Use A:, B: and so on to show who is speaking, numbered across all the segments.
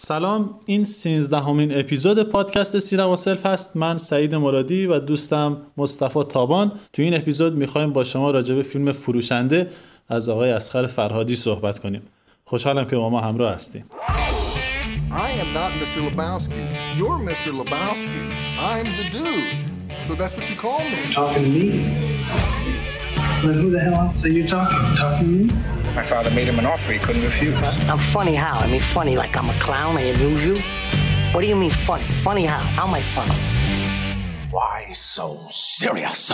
A: سلام این سینزدهمین اپیزود پادکست سینما سلف هست من سعید مرادی و دوستم مصطفی تابان تو این اپیزود می‌خوایم با شما راجع به فیلم فروشنده از آقای اسخر فرهادی صحبت کنیم خوشحالم که با ما همراه هستیم
B: I am not Mr. Lebowski. You're Mr. Lebowski. I'm the dude. So that's what you call me.
C: Talking to me? But who the hell else are you talking to? Talking to me?
D: My father made him an offer he couldn't refuse.
E: I'm funny how? I mean, funny like I'm a clown, I amuse you? What do you mean funny? Funny how? How am I funny?
F: Why so serious?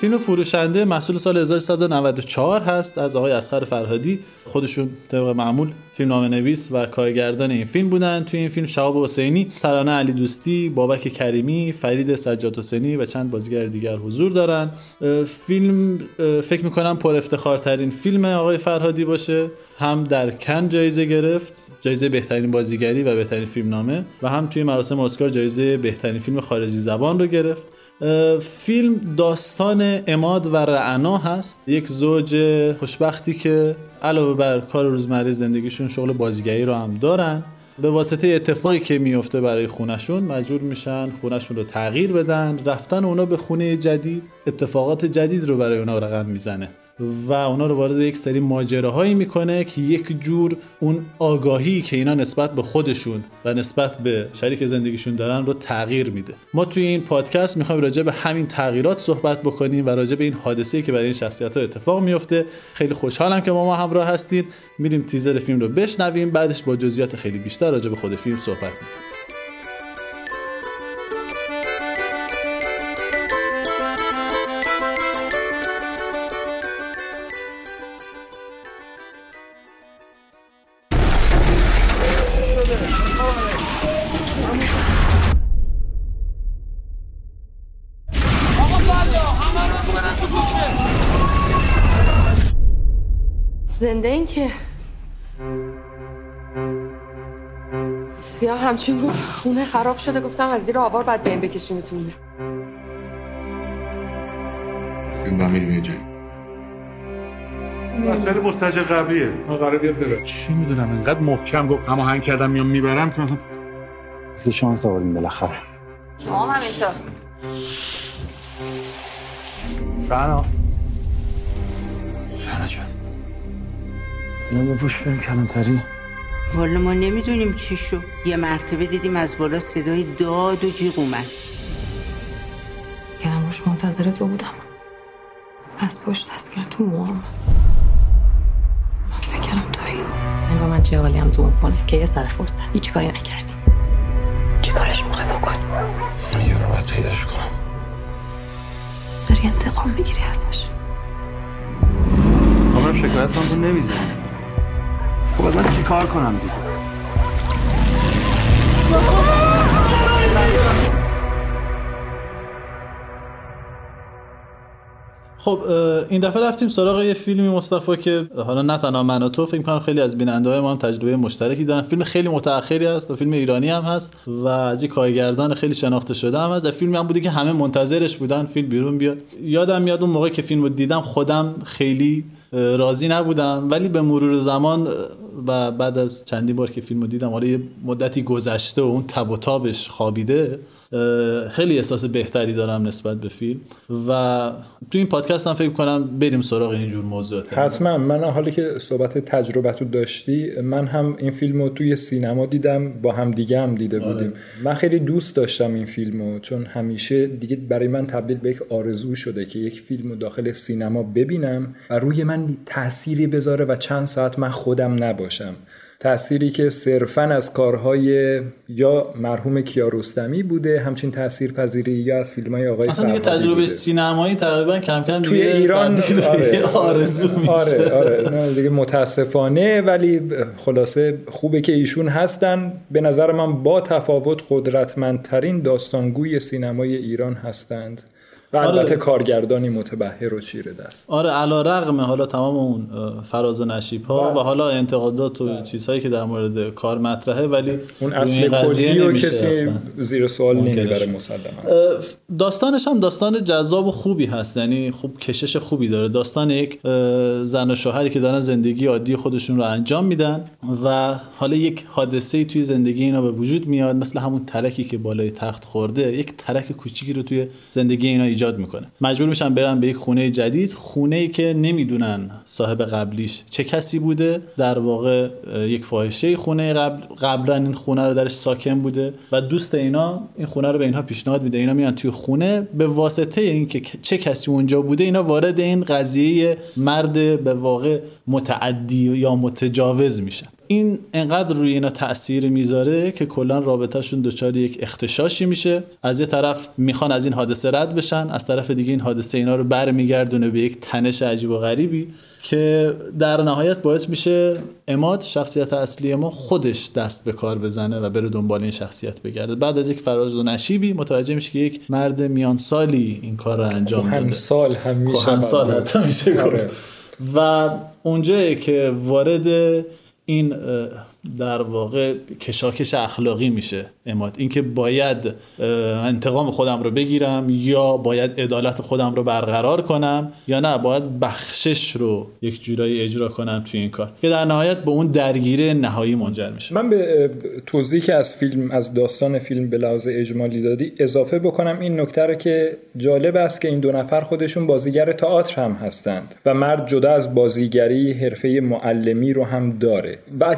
A: فیلم فروشنده محصول سال 1394 هست از آقای اسخر فرهادی. خودشون طبق معمول فیلم نام نویس و کارگردان این فیلم بودن. توی این فیلم شهاب حسینی ترانه علی دوستی بابک کریمی فرید سجاد حسینی و چند بازیگر دیگر حضور دارن. فیلم فکر می‌کنم پر افتخارترین فیلم آقای فرهادی باشه. هم در کن جایزه گرفت جایزه بهترین بازیگری و بهترین فیلم نامه و هم توی مراسم اسکار جایزه بهترین فیلم خارجی زبان رو گرفت. فیلم داستان اماد و رعنا هست. یک زوج خوشبختی که علاوه بر کار روزمره زندگیشون شغل بازیگری رو هم دارن به واسطه اتفاقی که میفته برای خونشون مجبور میشن خونشون رو تغییر بدن رفتن اونا به خونه جدید اتفاقات جدید رو برای اونا رقم می‌زنه. و اونا رو وارد یک سری ماجراهایی می‌کنه که یک جور اون آگاهی که اینا نسبت به خودشون و نسبت به شریک زندگیشون دارن رو تغییر میده. ما توی این پادکست می‌خوایم راجع به همین تغییرات صحبت بکنیم و راجع به این حادثه که برای این شخصیت ها اتفاق میفته خیلی خوشحالم که با ما همراه هستین. میریم تیزر فیلم رو بشنویم. بعدش با جزئیات خیلی بیشتر راجع به خود فیلم صحبت می‌کنیم.
G: همچین گفت خونه خراب شده. گفتم از زیر آوار بعد به این بکشیمتون
H: این با میریم یه جایی.
I: مسئله مستجر قبلیه. ما قرار بیاد بره
H: چی می‌دونم؟ اینقدر محکم گفت هماهنگ کردم میام می‌برم که مثلا
C: که شانس آوردیم بالاخره.
G: شما هم همینطور
C: رانا رانا جان. اینو بپوش بریم کلانتری.
J: والا ما نمی‌دونیم چی شو یه مرتبه دیدیم از بالا صدای داد و جیغ اومد.
G: کنم روش منتظر تو بودم. از پشت دست کرد تو موام من فکرم تویی انگار من چه حالی هم تو اون خونه که یه سر فرصت. هیچ کاری نکردی. چی کارش می‌خوای بکنی؟
C: من یه رو باید پیداش کنم.
G: داری انتقام می‌گیری ازش.
C: آمرم شکایت کنم تو نمی‌زنی. خب از من چی کار کنم دیگه؟
A: خب این دفعه رفتیم سراغ یه فیلمی مصطفی که حالا نه تنها من و تو فکر کنم خیلی از بیننده های ما هم تجربه مشترکی دارن. فیلم خیلی متأخری است و فیلم ایرانی هم هست و از این کارگردان خیلی شناخته شده هم هست. فیلمی هم بوده که همه منتظرش بودن فیلم بیرون بیاد. یادم میاد اون موقع که فیلم رو دیدم خودم خیلی راضی نبودم ولی به مرور زمان و بعد از چندین بار که فیلم رو دیدم حالا یه مدتی گذشته و اون تب و تابش خوابیده خیلی احساس بهتری دارم نسبت به فیلم. و تو این پادکست هم فکر کنم بریم سراغ اینجور موضوعات
K: حتما. من حالی که صحبت تجربه تو داشتی من هم این فیلم رو توی سینما دیدم با هم دیگه هم دیده بودیم. من خیلی دوست داشتم این فیلم رو چون همیشه دیگه برای من تبدیل به یک آرزو شده که یک فیلم رو داخل سینما ببینم و روی من تأثیری بذاره و چند ساعت من خودم نباشم. باشم تأثیری که صرفا از کارهای یا مرحوم کیارستمی بوده همچین تاثیر پذیری یا از فیلم های آقای
A: اصلا دیگه تجربه بوده. سینمایی تقریبا کم کم
K: توی ایران
A: آره. آرزو میشه.
K: آره آره. دیگه متاسفانه ولی خلاصه خوبه که ایشون هستن. به نظر من با تفاوت قدرتمندترین داستانگوی سینمای ایران هستند. و البته آره. کارگردانی متبهر و چیره دست.
A: آره علا رقم حالا تمام اون فراز و نشیب ها بله. و حالا انتقادات و بله. چیزهایی که در مورد کار مطرحه ولی
K: اون اصل کلی و کسی زیر سوال نمی‌بره مسلما.
A: داستانش هم داستان جذاب و خوبی هست. یعنی خوب کشش خوبی داره. داستان یک زن و شوهری که دارن زندگی عادی خودشون رو انجام میدن و حالا یک حادثه توی زندگی اینا به وجود میاد. مثل همون ترکی که بالای تخت خورده. یک ترک کوچیکی رو توی زندگی اینا ایجاد می‌کنه. مجبور میشن برن به یک خونه جدید خونه ای که نمی‌دونن صاحب قبلیش چه کسی بوده. در واقع یک فاحشه خونه قبل قبلا این خونه رو درش ساکن بوده و دوست اینا این خونه رو به اینها پیشنهاد میده. اینا میان توی خونه. به واسطه اینکه چه کسی اونجا بوده اینا وارد این قضیه مرد به واقع متعدی یا متجاوز میشن. این انقدر روی اینا تاثیر می‌ذاره که کلا رابطهشون دچار یک اختشاشی میشه. از یه طرف می‌خوان از این حادثه رد بشن از طرف دیگه این حادثه اینا رو برمیگردونه به یک تنش عجیب و غریبی که در نهایت باعث میشه اماد شخصیت اصلی ما خودش دست به کار بزنه و بره دنبال این شخصیت بگرده. بعد از یک فراز و نشیبی متوجه میشه که یک مرد میان سالی این کار رو انجام داده.
K: سال هم میشه
A: سال حتی میشه آره. و اونجایی که وارد این در واقع کشاکش اخلاقی میشه اماد. اینکه باید انتقام خودم رو بگیرم یا باید عدالت خودم رو برقرار کنم یا نه. باید بخشش رو یک جورایی اجرا کنم توی این کار که در نهایت به اون درگیره نهایی منجر میشه.
K: من به توضیحی که از فیلم از داستان فیلم به لحاظ اجمالی دادی اضافه بکنم این نکته رو که جالب است که این دو نفر خودشون بازیگر تئاتر هم هستند و مرد جدا از بازیگری حرفه معلمی رو هم داره. و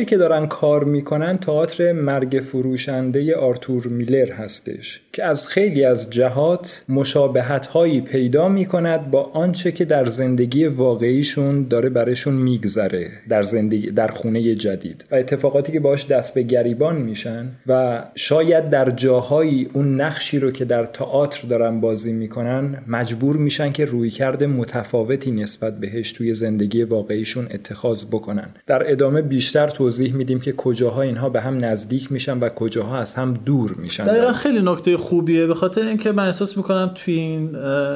K: تئاتری که دارن کار می‌کنن تئاتر مرگ فروشنده آرتور میلر هستش. که از خیلی از جهات مشابهت هایی پیدا می‌کند با آنچه که در زندگی واقعیشون داره برشون میگذره در زندگی در خونه جدید. و اتفاقاتی که باش دست به گریبان میشن و شاید در جاهایی اون نقشی رو که در تئاتر دارن بازی می‌کنن مجبور میشن که رویکرد متفاوتی نسبت بهش توی زندگی واقعیشون اتخاذ بکنن. در ادامه بیشتر توضیح میدیم که کجاها اینها به هم نزدیک میشن و کجاها از هم دور میشن.
A: دقیقا خیلی نکته خوبیه. به خاطر اینکه من احساس می‌کنم توی این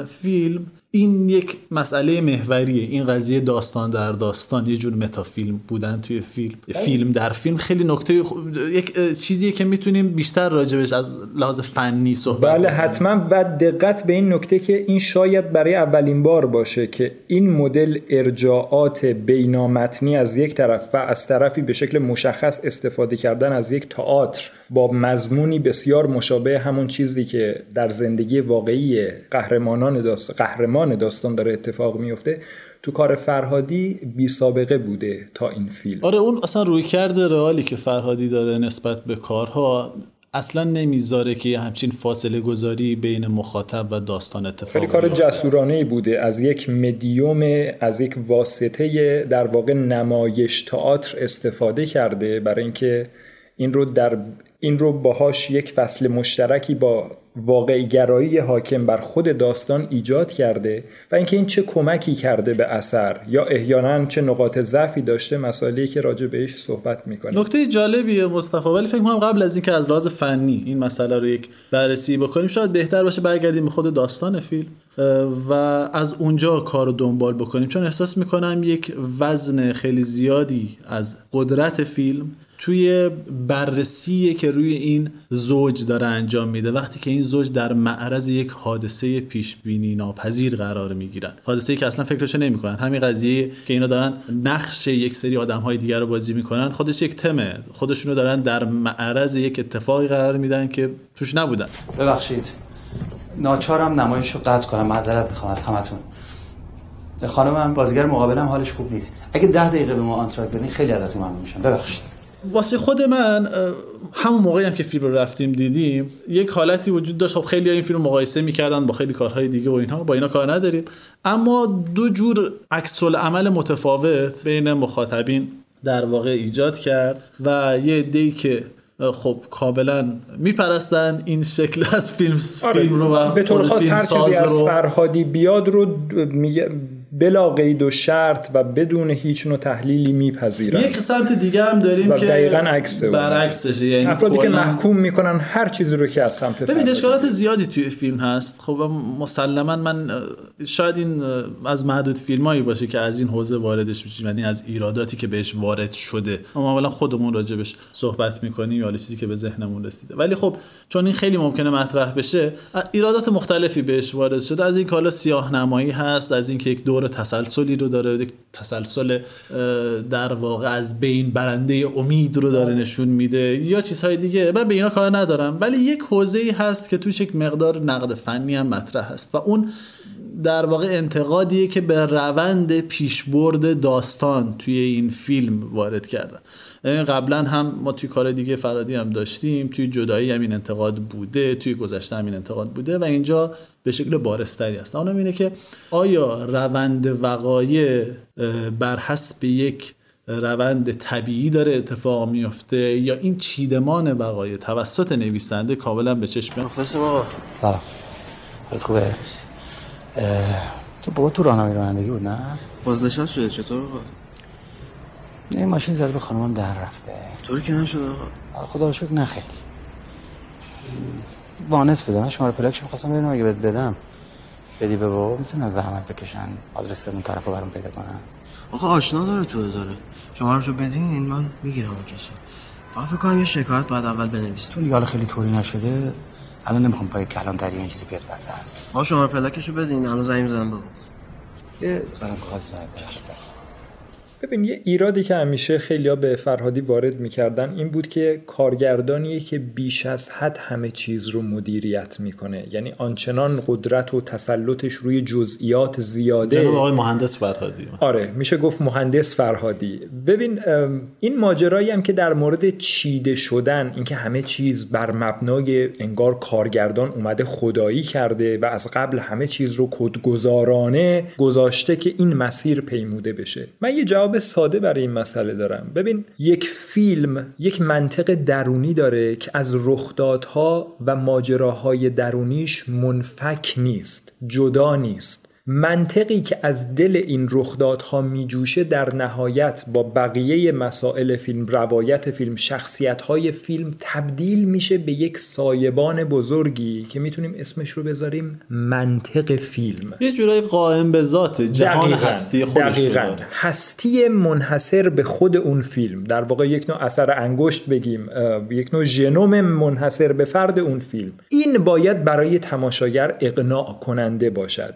A: فیلم این یک مسئله محوریه. این قضیه داستان در داستان یه جور متافیلم بودن توی فیلم. فیلم در فیلم خیلی نکته یک چیزیه که می‌تونیم بیشتر راجبش از لحاظ فنی صحبت
K: بله حتما. و دقت به این نکته که این شاید برای اولین بار باشه که این مدل ارجاعات بینامتنی از یک طرف و از طرفی به شکل مشخص استفاده کردن از یک تئاتر با مضمونی بسیار مشابه همون چیزی که در زندگی واقعی قهرمانان داستان قهرمان داستان داره اتفاق میفته تو کار فرهادی بی سابقه بوده تا این فیلم.
A: آره اون اصلا روی کرده رئالی که فرهادی داره نسبت به کارها اصلا نمی‌ذاره که همچین فاصله گذاری بین مخاطب و داستان اتفاق
K: خیلی کار جسورانه بوده. از یک مدیوم از یک واسطه در واقع نمایش تئاتر استفاده کرده برای اینکه این رو در این رو باهاش یک فصل مشترکی با واقع گرایی حاکم بر خود داستان ایجاد کرده و اینکه این چه کمکی کرده به اثر یا احیانا چه نقاط ضعفی داشته مسائلی که راجع بهش صحبت می‌کنه
A: نکته جالبیه مصطفی ولی فکر کنم قبل از اینکه از لحاظ فنی این مسئله رو یک بررسی بکنیم شاید بهتر باشه برگردیم به خود داستان فیلم و از اونجا کار رو دنبال بکنیم. چون احساس می‌کنم یک وزن خیلی زیادی از قدرت فیلم توی بررسی که روی این زوج داره انجام میده. وقتی که این زوج در معرض یک حادثه پیش بینی ناپذیر قرار می‌گیرن. حادثه که اصلا فکرشو نمی‌کنن. همین قضیه که اینا دارن نقش یک سری آدم های دیگر رو بازی می‌کنن خودش یک تمه. خودشونو دارن در معرض یک اتفاقی قرار میدن که توش نبودن.
L: ببخشید. ناچارم نمایش رو قطع کنم. معذرت می‌خوام از همتون. خانم بازیگر مقابلم حالش خوب نیست. اگه ده دقیقه به ما آنتراک بدین خیلی ازتون ممنون میشم. ببخشید.
A: واسه خود من همون موقعی هم که فیلم رو رفتیم دیدیم یک حالتی وجود داشت. خب خیلی این فیلم مقایسه می‌کردن با خیلی کارهای دیگه و اینها با اینا کار نداریم. اما دو جور عکس عمل متفاوت بین مخاطبین در واقع ایجاد کرد و یه دی که خب کاملا میپرستن این شکل از فیلم
K: آره
A: فیلم رو و
K: به طور خاص هر چیزی از فرهادی بیاد رو میگه بلا قید و شرط و بدون هیچ نوع تحلیلی میپذیرن
A: یک سمت دیگه هم داریم
K: و
A: که
K: دقیقاً عکسه اون.
A: برعکسشه یعنی
K: افرادی که محکوم می‌کنن هر چیزی رو که از سمت
A: ببین اشکالات زیادی توی فیلم هست. خب مسلما من شاید این از محدود فیلمایی باشه که از این حوزه واردش میشیم یعنی از ایراداتی که بهش وارد شده. ما معمولا خودمون راجبش صحبت می‌کنیم یا چیزی که به ذهنمون رسیده. ولی خب چون این خیلی ممکنه مطرح بشه ایرادات مختلفی بهش وارد شده. از این که حالا سیاه نمایی هست از اینکه یک دور تسلسلی رو داره تسلسل در واقع از بین برنده امید رو داره نشون میده یا چیزهای دیگه. من به اینا کار ندارم ولی یک حوزه ای هست که توش یک مقدار نقد فنی هم مطرح هست و اون در واقع انتقادیه که به روند پیشبرد داستان توی این فیلم وارد کردن. یعنی قبلا هم ما توی کار دیگه فرادی هم داشتیم توی جدایی هم این انتقاد بوده توی گذشته هم این انتقاد بوده و اینجا به شکل بارستری هست اونم اینه که آیا روند وقایع بر حسب یک روند طبیعی داره اتفاق میفته یا این چیدمان وقایع توسط نویسنده کاملا به چشم میاد
L: مخلصم آقا سلام خوبه؟ تو بابا تو راهنمایی رانندگی بود نه؟
M: بازنشست شده چطور آقا؟
L: نه ماشین زده به خانمم در رفته.
M: طوری که نشده آقا.
L: آره، خدا رو شکر نه خیلی. وانت بدم شماره پلاکش می‌خواستم ببینم اگه بهت بدم بدی به بابا می‌تونن زحمت بکشن آدرس اون طرف رو برام پیدا کنن.
M: آقا آشنا داره تو داره. شما رو بدین من می‌گیرم اون کسا فقط فکر کنم یه شکایت باید اول بنویسید
L: تو دیگه حالا خیلی طوری نشده الان نمی‌خوام پای کلانتری این چیزی بیاد وسط
M: آقا شما پلاکشو بدین الان زنگ می‌زنم بابا.
L: یه برام کاغذ بس
K: ببین یه ایرادی که همیشه خیلیا به فرهادی وارد می‌کردن این بود که کارگردانیه که بیش از حد همه چیز رو مدیریت می‌کنه. یعنی آنچنان قدرت و تسلطش روی جزئیات زیاده.
A: جناب آقای مهندس فرهادی.
K: آره میشه گفت مهندس فرهادی. ببین این ماجرایی هم که در مورد چیده شدن اینکه همه چیز بر مبنای انگار کارگردان اومده خدایی کرده و از قبل همه چیز رو کدگذارانه گذاشته که این مسیر پیموده بشه. من یه جواب ساده برای این مسئله دارم. ببین یک فیلم یک منطق درونی داره که از رخدادها و ماجراهای درونیش منفک نیست جدا نیست. منطقی که از دل این رخدادها میجوشه در نهایت با بقیه مسائل فیلم روایت فیلم شخصیتهای فیلم تبدیل میشه به یک سایبان بزرگی که می‌تونیم اسمش رو بذاریم منطق فیلم.
A: یه جورایی قائم به ذات جهان
K: دقیقاً،
A: هستی خودش
K: دقیقاً. هستی منحصر به خود اون فیلم. در واقع یک نوع اثر انگشت بگیم یک نوع ژنوم منحصر به فرد اون فیلم. این باید برای تماشاگر اقناع کننده باشد.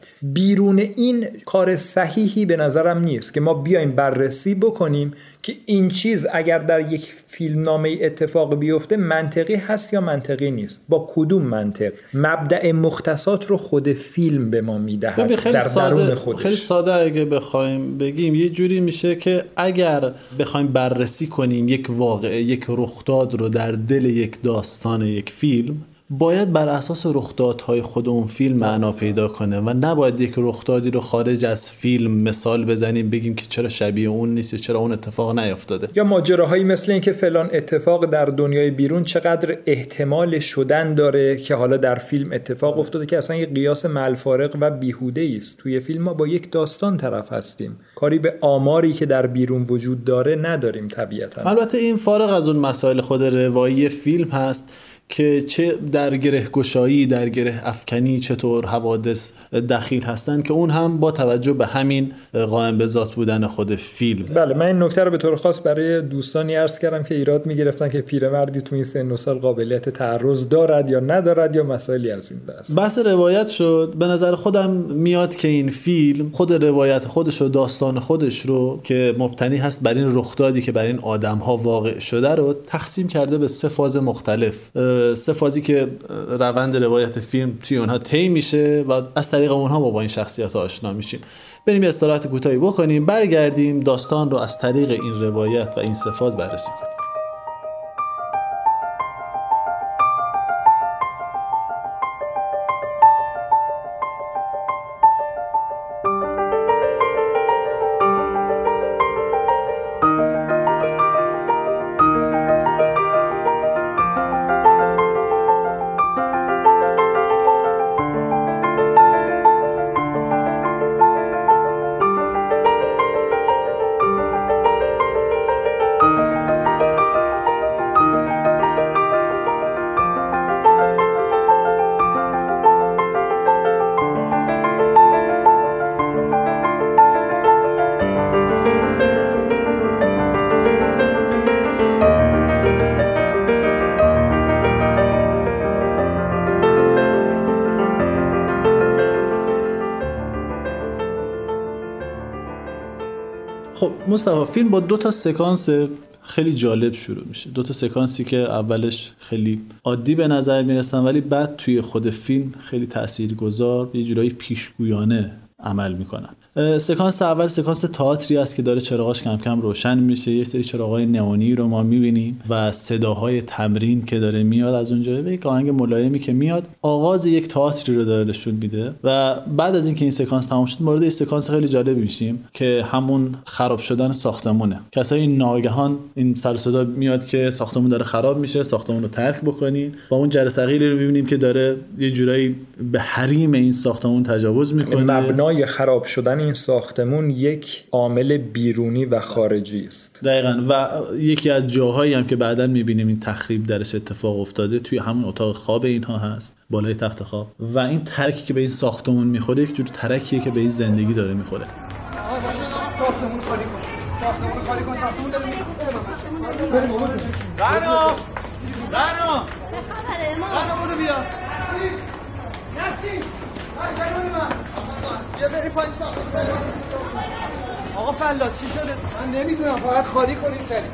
K: بیرون این کار صحیحی به نظرم نیست که ما بیایم بررسی بکنیم که این چیز اگر در یک فیلم نامه اتفاق بیفته منطقی هست یا منطقی نیست. با کدوم منطق؟ مبدع مختصات رو خود فیلم به ما می‌دهد
A: ببین خیلی
K: در
A: ساده
K: خودش.
A: خیلی ساده اگه بخوایم بگیم یه جوری میشه که اگر بخوایم بررسی کنیم یک واقعه یک رخداد رو در دل یک داستان یک فیلم باید بر اساس رخدادهای خود اون فیلم معنا پیدا کنه و نباید یک رخدادی رو خارج از فیلم مثال بزنیم بگیم که چرا شبیه اون نیست یا چرا اون اتفاق نیفتاده.
K: یا ماجراهایی مثل اینکه فلان اتفاق در دنیای بیرون چقدر احتمال شدن داره که حالا در فیلم اتفاق افتاده که اصلا یه قیاس ملفارق و بیهوده است. توی فیلم ما با یک داستان طرف هستیم. کاری به آماری که در بیرون وجود داره نداریم طبیعتا.
A: البته این فارغ از اون مسائل خود روایی فیلم هست. که چه در گره گشایی در گره افکنی چطور حوادث دخیل هستند که اون هم با توجه به همین قائم به ذات بودن خود فیلم.
K: بله من این نکته رو به طور خاص برای دوستانی عرض کردم که ایراد می‌گرفتن که پیرمردی تو این سن و سال قابلیت تعرض دارد یا ندارد یا مسائلی از این دست
A: بحث روایت شد. به نظر خودم میاد که این فیلم خود روایت خودش و داستان خودش رو که مبتنی هست بر این رخدادی که بر این آدم ها واقع شده رو تقسیم کرده به سه فاز مختلف. سه فازی که روند روایت فیلم توی اونها طی میشه و از طریق اونها ما با این شخصیت ها آشنا میشیم. بریم یه استراحت کوتاهی بکنیم برگردیم داستان رو از طریق این روایت و این سه فاز بررسی کنیم. مصطفی فیلم با دو تا سکانس خیلی جالب شروع میشه. دو تا سکانسی که اولش خیلی عادی به نظر می‌رسن ولی بعد توی خود فیلم خیلی تاثیرگذار یه جورایی پیشگویانه عمل می‌کنن. سکانس اول سکانس تئاتری است که داره چراغاش کم کم روشن میشه. یه سری چراغای نئونی رو ما می‌بینیم و صداهای تمرین که داره میاد از اونجا. به یک آهنگ ملایمی که میاد آغاز یک تئاتری رو داره نشون میده و بعد از اینکه این سکانس تمام شد وارد سکانس خیلی جالب میشیم که همون خراب شدن ساختمونه. کسایی ناگهان این سر صدا میاد که ساختمون داره خراب میشه ساختمون رو ترک بکنین با اون جرثقیلی رو می‌بینیم که داره یه جورایی به حریم این ساختمون تجاوز می‌کنه.
K: مبنای خراب شدن این ساختمون یک عامل بیرونی و خارجی است.
A: دقیقا. و یکی از جاهایی هم که بعدا می‌بینیم این تخریب درش اتفاق افتاده توی همون اتاق خواب اینها هست بالای تخت خواب. و این ترکی که به این ساختمون می‌خوره یک جور ترکیه که به این زندگی داره می‌خوره.
N: ساختمون خالی کن. ساختمون خالی کن. ساختمون داره بریم بابا. جون رنا رنا چه خبره ما رنا بودو بیا. نسیم.
O: آقا فلات چی شده؟
N: من نمی‌دونم فقط خالی کنی سری.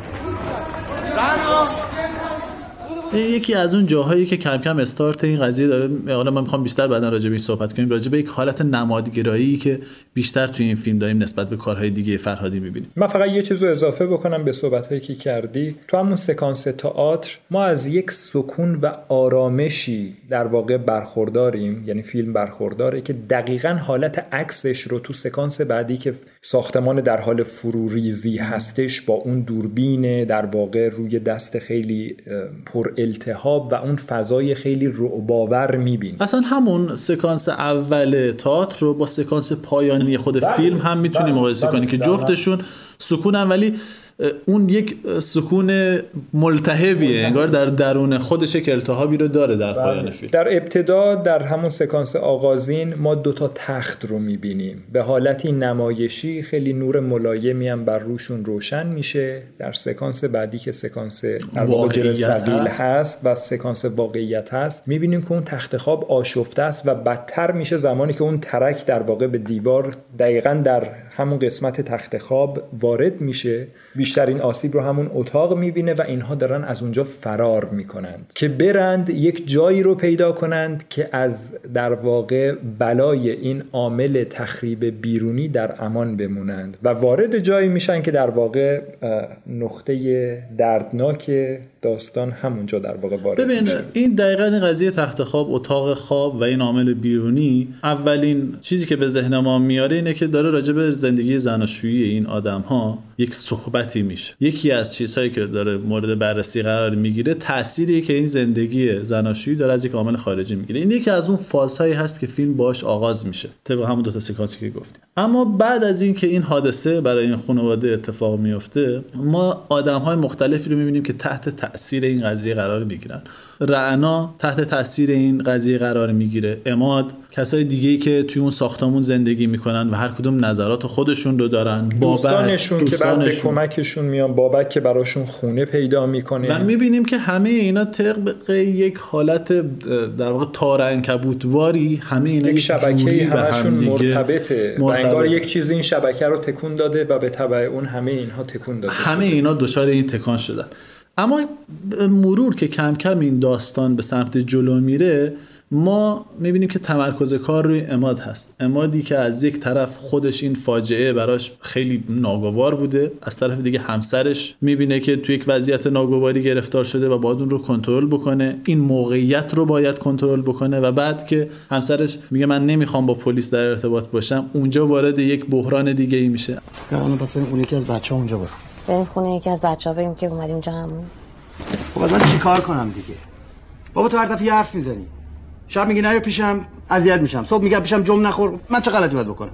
O: رنا
A: یکی از اون جاهایی که کم کم استارت این قضیه داره حالا من می‌خوام بیشتر بعدا راجع به صحبت کنیم راجع به یک حالت نمادگرایی که بیشتر توی این فیلم داریم نسبت به کارهای دیگه فرهادی می‌بینیم.
K: من فقط یه چیز اضافه بکنم به صحبت که کردی. تو همون سکانس تئاتر ما از یک سکون و آرامشی در واقع برخورداریم یعنی فیلم برخورداره که دقیقا حالت عکسش رو تو سکانس بعدی که ساختمان در حال فروریزی هستش با اون دوربین در واقع روی دست خیلی پر التهاب و اون فضای خیلی رعباور می‌بینی
A: اصلا همون سکانس اول تئاتر رو با سکانس پایانی خود بله. فیلم هم می‌تونیم مقایسه کنیم که جفتشون سکونن ولی اون یک سکون ملتهبیه انگار در درون خودش یک التهابی رو داره در پایان فیلم.
K: در ابتدا در همون سکانس آغازین ما دوتا تخت رو می‌بینیم. به حالتی نمایشی خیلی نور ملایمی هم بر روشون روشن میشه. در سکانس بعدی که سکانس واقعیت هست. هست و سکانس واقعیت هست می‌بینیم که اون تخت خواب آشفته است و بدتر میشه زمانی که اون ترک در واقع به دیوار دقیقا در همون قسمت تخت خواب وارد میشه. بیشترین آسیب رو همون اتاق می‌بینه و اینها دارن از اونجا فرار می‌کنند که برند یک جایی رو پیدا کنند که از در واقع بلای این عامل تخریب بیرونی در امان بمونند و وارد جایی میشن که در واقع نقطه دردناک داستان همونجا در واقع وارد
A: ببین این دقیقا این قضیه تخت خواب اتاق خواب و این عامل بیرونی اولین چیزی که به ذهن ما میاره اینه که داره راجع به زندگی زناشویی این آدم ها یک صحبتی میشه. یکی از چیزهایی که داره مورد بررسی قرار می‌گیره تأثیری که این زندگی زناشویی داره از یک عامل خارجی می‌گیره. این یکی از اون فازهایی هست که فیلم باش آغاز میشه. طبق همون دو تا سکانسی که گفتیم. اما بعد از اینکه این حادثه برای این خانواده اتفاق میفته ما آدم های مختلفی رو می‌بینیم که تحت تاثیر این قضیه قرار می‌گیرن. رعنا تحت تاثیر این قضیه قرار می‌گیره. اماد کسای دیگه که توی اون ساختمون زندگی می‌کنن و هر کدوم نظرات خودشون رو دارن
K: دوستانشون, دوستانشون که بعد به کمکشون میان بابک که براشون خونه پیدا می‌کنه.
A: و می‌بینیم که همه اینا طبق یک حالت در واقع تار انکبوتواری همه اینا
K: یک شبکه همشون مرتبطه. و انگار یک چیزی این شبکه رو تکون داده و به تبع اون همه اینها تکون داده
A: همه اینا دچار این تکان شدن. اما مرور که کم کم این داستان به سمت جلو میره ما می‌بینیم که تمرکز کار روی اماد هست. امادی که از یک طرف خودش این فاجعه براش خیلی ناگوار بوده از طرف دیگه همسرش می‌بینه که توی یک وضعیت ناگواری گرفتار شده و باید اون رو کنترل بکنه. این موقعیت رو باید کنترل بکنه و بعد که همسرش میگه من نمی‌خوام با پلیس در ارتباط باشم اونجا وارد یک بحران دیگه ای میشه
M: الان پس بریم یکی از بچه‌ها اونجا برو
G: بریم خونه یکی از بچه‌ها بگیم که اومدیم اینجا همون
M: خب من چیکار کنم دیگه؟ بابا تو هر دفعه حرف می‌زنی. شب میگی نه پیشم اذیت میشم. صبح میگه پیشم جم نخور. من چه غلطی باید بکنم؟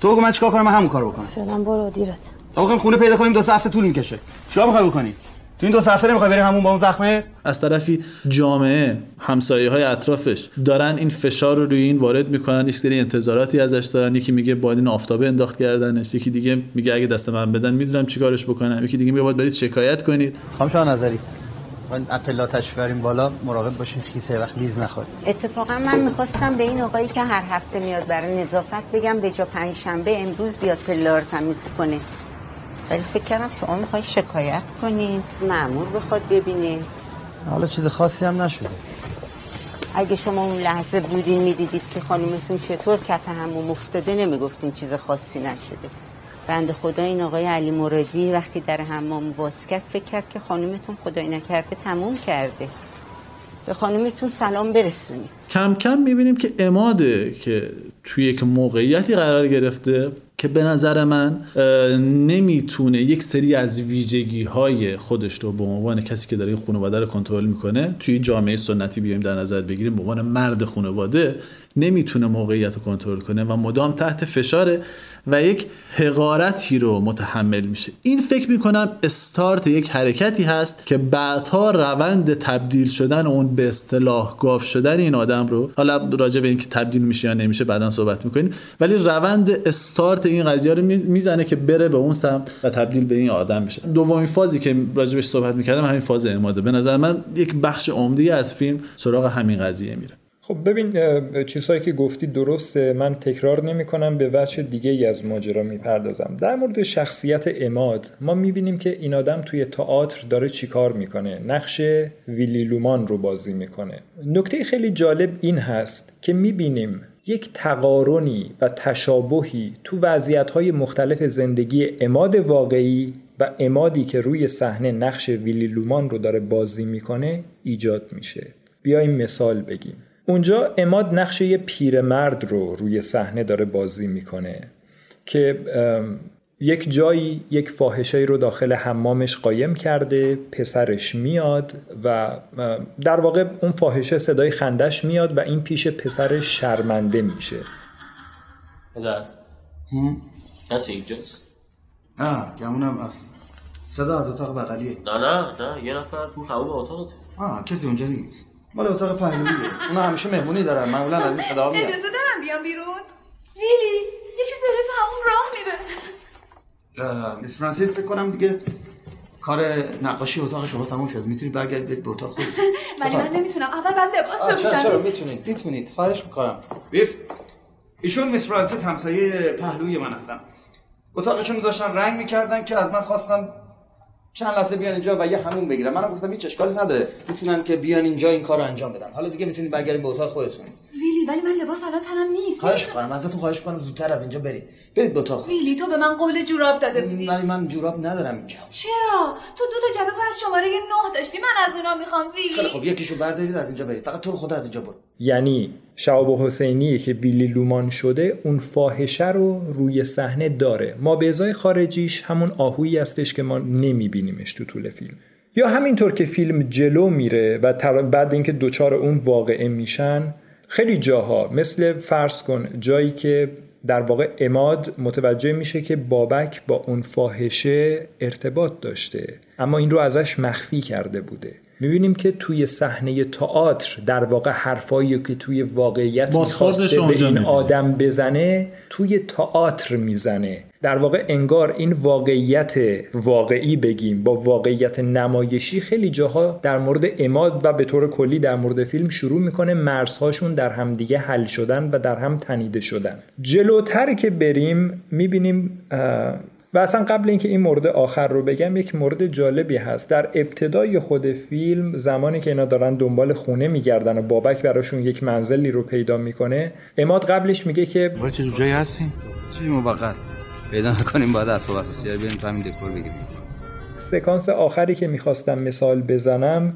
M: تو بگو من چیکار کنم من همون کارو بکنم.
G: فعلا برو دیرت.
M: تا خونه پیدا کنیم دو سه هفته طول می‌کشه. چیکار می‌خوای بکنی؟ تو این دو هفته نمی‌خوای بریم همون با اون زخمه؟
A: از طرفی جامعه همسایه های اطرافش دارن این فشار رو روی این وارد می‌کنن یک سری انتظاراتی ازش دارن. یکی میگه باید این آفتابه انداخت کردنش یکی دیگه میگه اگه دست من بدن می‌دونم چیکارش بکنم. یکی دیگه میگه باید برید شکایت کنید.
L: خانم شما نظری من اپلا بریم بالا مراقب باشین خیسه وقت لیز نخواد.
J: اتفاقا من می‌خواستم به این آقایی که هر هفته میاد برای نظافت بگم به جا پنج شنبه امروز بیاد پلا رو تمیز کنه. ولی فکر کردم شما می‌خوای شکایت کنین معمور بخواد ببینین
L: حالا چیز خاصی هم نشده.
J: اگه شما اون لحظه بودین می‌دیدید که خانومتون چطور کف همون افتاده نمی‌گفتین چیز خاصی نشده. بند خدا این آقای علی مرادی وقتی در حمام باز کرد فکر کرد که خانومتون خدای نکرده تموم کرده. به خانومتون سلام برسونید
A: کم کم می‌بینیم که اماده که توی یک موقعیتی قرار گرفته. که به نظر من نمی‌تونه یک سری از ویژگی های خودش رو به عنوان کسی که داره این خانواده رو کنترل می‌کنه توی جامعه سنتی بیایم در نظر بگیریم به عنوان مرد خانواده نمی‌تونه موقعیت رو کنترل کنه و مدام تحت فشاره و یک حقارتی رو متحمل میشه. این فکر می‌کنم استارت یک حرکتی هست که بعدها روند تبدیل شدن اون به اصطلاح گاف شدن این آدم رو حالا راجع به اینکه تبدیل میشه یا نمیشه بعدا صحبت می‌کنیم ولی روند استارت این قضیه رو می‌زنه که بره به اون سمت و تبدیل به این آدم بشه. دومین فازی که راجبش صحبت می‌کردم همین فاز اماده. به نظر من یک بخش عمده از فیلم سراغ همین قضیه میره.
K: خب ببین چیزهایی که گفتی درسته. من تکرار نمی کنم به وجه دیگه ای از ماجرا می‌پردازم. در مورد شخصیت اماد ما می‌بینیم که این آدم توی تئاتر داره چیکار می‌کنه. نقش ویلی لومان رو بازی می‌کنه. نکته خیلی جالب این هست که می‌بینیم یک تقارنی و تشابهی تو وضعیت‌های مختلف زندگی اماد واقعی و امادی که روی صحنه نقش ویلی لومان رو داره بازی می‌کنه ایجاد میشه. بیایم مثال بگیم. اونجا اماد نقش یه پیرمرد رو روی صحنه داره بازی می‌کنه که یک جایی یک فاحشه رو داخل حمامش قایم کرده پسرش میاد و در واقع اون فاحشه صدای خندش میاد و این پیش پسرش شرمنده میشه.
P: پدر. کسی اینجاست؟
L: نه گمونم از صدا از اتاق بغلیه.
P: نه نه نه یه نفر تو خموم اتاقته.
L: آه کسی اونجا نیست. مال اتاق پهلویه اونا همیشه مهمونی دارن. معمولا از این صدا میاد.
Q: اجازه دارم بیام بیرون؟ ویلی یه چیز داره تو همون راه
L: میره. میس فرانسیس فکر کنم دیگه کار نقاشی اتاق شما تموم شد. می‌تونید برگردید به اتاق خود
Q: ولی من نمی‌تونم. اول بعد لباس بپوشم.
L: چرا؟ می‌تونید. می‌تونید. خواهش می‌کنم. بیف ایشون میس فرانسیس همسایه پهلوی من هستن. اتاقشون داشتن رنگ می‌کردن که از من خواستم چند لحظه بیان اینجا و یه همون بگیرم منم گفتم هیچ اشکالی نداره. می‌تونن که بیان اینجا این کارو انجام بدن. حالا دیگه می‌تونید برگردین به اتاق خودتون.
Q: ویلی ولی من لباس الان تنم نیست.
L: خواهش کنم ازتون خواهش کنم زودتر از اینجا برید. برید به اتاق
Q: ویلی تو به من قول جوراب داده بودی.
L: ولی من جوراب ندارم اینجا.
Q: چرا؟ تو دو تا جبه پر از شماره 9 داشتی. من از اونا می‌خوام ویلی.
L: خیلی خب یکیشو بردارید از اینجا برید. فقط تو خود از اینجا برو.
K: یعنی شعب حسینی که ویلی لومان شده اون فاحشه رو روی صحنه داره. ما به ازای خارجیش همون آهویی هستش که ما نمیبینیمش تو طول فیلم. یا همینطور که فیلم جلو میره و بعد اینکه دوچار اون واقعه میشن خیلی جاها مثل فرض کن جایی که در واقع اماد متوجه میشه که بابک با اون فاحشه ارتباط داشته اما این رو ازش مخفی کرده بوده. می‌بینیم که توی صحنه تئاتر در واقع حرفایی که توی واقعیت می‌خواسته به این آدم بزنه توی تئاتر می‌زنه. در واقع انگار این واقعیت واقعی بگیم با واقعیت نمایشی خیلی جاها در مورد اماد و به طور کلی در مورد فیلم شروع می‌کنه مرزهاشون در همدیگه حل شدن و در هم تنیده شدن. جلوتر که بریم می‌بینیم و اصلا قبل اینکه این مورد آخر رو بگم یک مورد جالبی هست. در ابتدای خود فیلم زمانی که اینا دارن دنبال خونه میگردن و بابک براشون یک منزلی رو پیدا می‌کنه اماد قبلش میگه که
L: ولی چه جایی هستین چی موقت؟ پیدا نکنیم باید اسباب اساسی بریم تو همین دکور بگیریم.
K: سکانس آخری که می‌خواستم مثال بزنم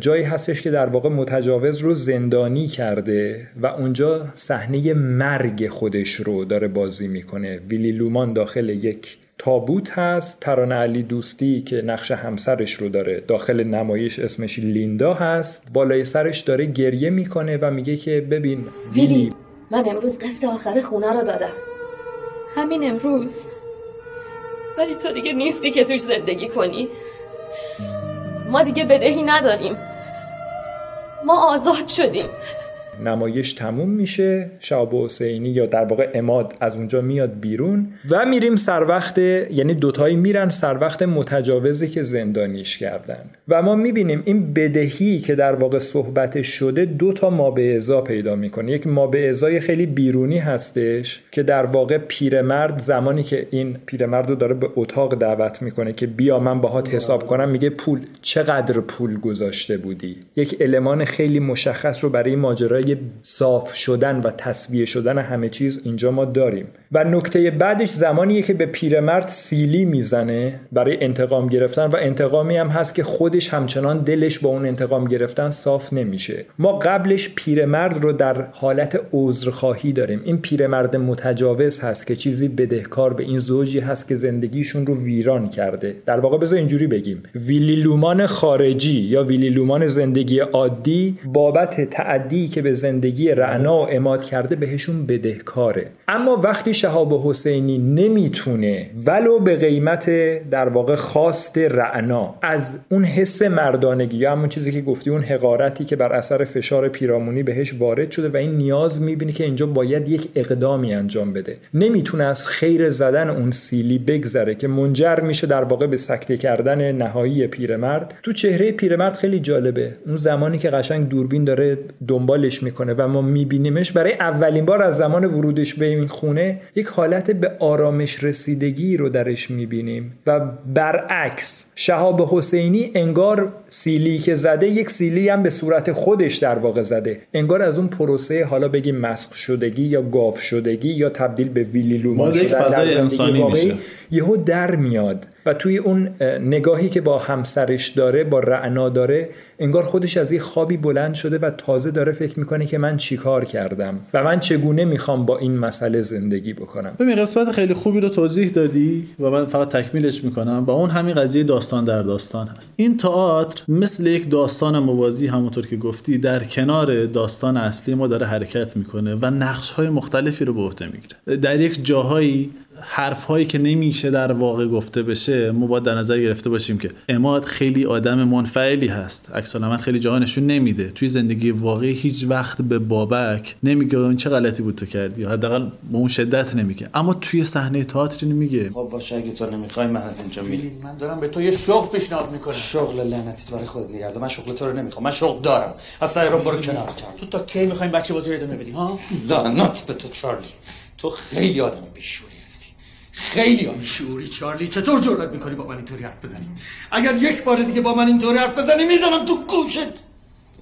K: جایی هستش که در واقع متجاوز رو زندانی کرده و اونجا صحنه مرگ خودش رو داره بازی می‌کنه. ویلی لومان داخل یک تابوت هست. ترانه علی دوستی که نقش همسرش رو داره داخل نمایش اسمش لیندا هست. بالای سرش داره گریه می‌کنه و میگه که ببین
R: ویلی من امروز قسط آخر خونه رو دادم. همین امروز. ولی تو دیگه نیستی که توش زندگی کنی. ما دیگه بدهی نداریم. ما آزاد شدیم.
K: نمایش تموم میشه شهاب حسینی یا در واقع اماد از اونجا میاد بیرون و میریم سر وقت یعنی دوتایی میرن سر وقت متجاوزی که زندانیش کردن. و ما می‌بینیم این بدهی که در واقع صحبت شده دو تا ما به ازا پیدا می‌کنه. یک ما به ازای خیلی بیرونی هستش که در واقع پیرمرد زمانی که این پیرمرد رو داره به اتاق دعوت می‌کنه که بیا من باهات حساب کنم میگه پول چقدر پول گذاشته بودی؟ یک المان خیلی مشخص رو برای ماجرای صاف شدن و تصویه شدن همه چیز اینجا ما داریم. و نکته بعدش زمانیه که به پیرمرد سیلی می‌زنه برای انتقام گرفتن و انتقامی هم هست که خودش همچنان دلش با اون انتقام گرفتن صاف نمیشه. ما قبلش پیرمرد رو در حالت عذرخواهی داریم. این پیرمرد متجاوز هست که چیزی بدهکار به این زوجی هست که زندگیشون رو ویران کرده. در واقع بذار اینجوری بگیم. ویلی لومان خارجی یا ویلی لومان زندگی عادی بابت تعدی که به زندگی رعنا و اماد کرده بهشون بدهکاره. اما وقتی شهاب حسینی نمی‌تونه ولو به قیمت در واقع خواست رعنا. از اون حس مردانگی یا همون چیزی که گفتی اون حقارتی که بر اثر فشار پیرامونی بهش وارد شده و این نیاز می‌بینی که اینجا باید یک اقدامی انجام بده. نمی‌تونه از خیر زدن اون سیلی بگذره که منجر میشه در واقع به سکته کردن نهایی پیرمرد. تو چهره پیرمرد خیلی جالبه. اون زمانی که قشنگ دوربین داره دنبالش می‌کنه و ما میبینیمش برای اولین بار از زمان ورودش به این خونه یک حالت به آرامش رسیدگی رو درش می‌بینیم و برعکس شهاب حسینی انگار سیلی که زده یک سیلی هم به صورت خودش در واقع زده. انگار از اون پروسه حالا بگیم مسخ شدگی یا گاف شدگی یا تبدیل به ویلی لومان
A: یک فضای انسانی میشه.
K: یهو در میاد. و توی اون نگاهی که با همسرش داره با رعنا داره انگار خودش از یه خوابی بلند شده و تازه داره فکر می‌کنه که من چیکار کردم و من چگونه می‌خوام با این مسئله زندگی بکنم.
A: ببین قسمت خیلی خوبی رو توضیح دادی و من فقط تکمیلش می‌کنم و اون همین قضیه داستان در داستان هست. این تئاتر مثل یک داستان موازی همونطور که گفتی در کنار داستان اصلی ما داره حرکت می‌کنه و نقش های مختلفی رو به عهده می‌گیره. در یک جاهایی حرف هایی که نمیشه در واقع گفته بشه ما باید در نظر گرفته باشیم که اماد خیلی آدم منفعلی هست. عکس خیلی جاها نشون نمیده. توی زندگی واقعی هیچ وقت به بابک نمیگه این چه غلطی بود تو کردی. حداقل با اون شدت نمیگه. اما توی صحنه تئاتر میگه؟
M: خب باشه اگه تو نمی‌خوای من از اینجا میرم.
F: من دارم به تو یه شغل پیشنهاد می‌کنم.
M: شغل لعنتی تو برای خودت نگرد من شغل تو رو نمی‌خوام. من شغل دارم. اصلا رو برو کنار.
F: تو تا کی می‌خوایم بچه بازی رو ادامه بدی ها؟
M: لعنت به تو چارلی. تو خیلی آدم بیشوری. خیلی آن
F: شعوری چارلی چطور جرأت می‌کنی با من اینطوری حرف بزنی؟ اگر یک بار دیگه با من اینطوری حرف بزنی می‌زنم تو گوشت.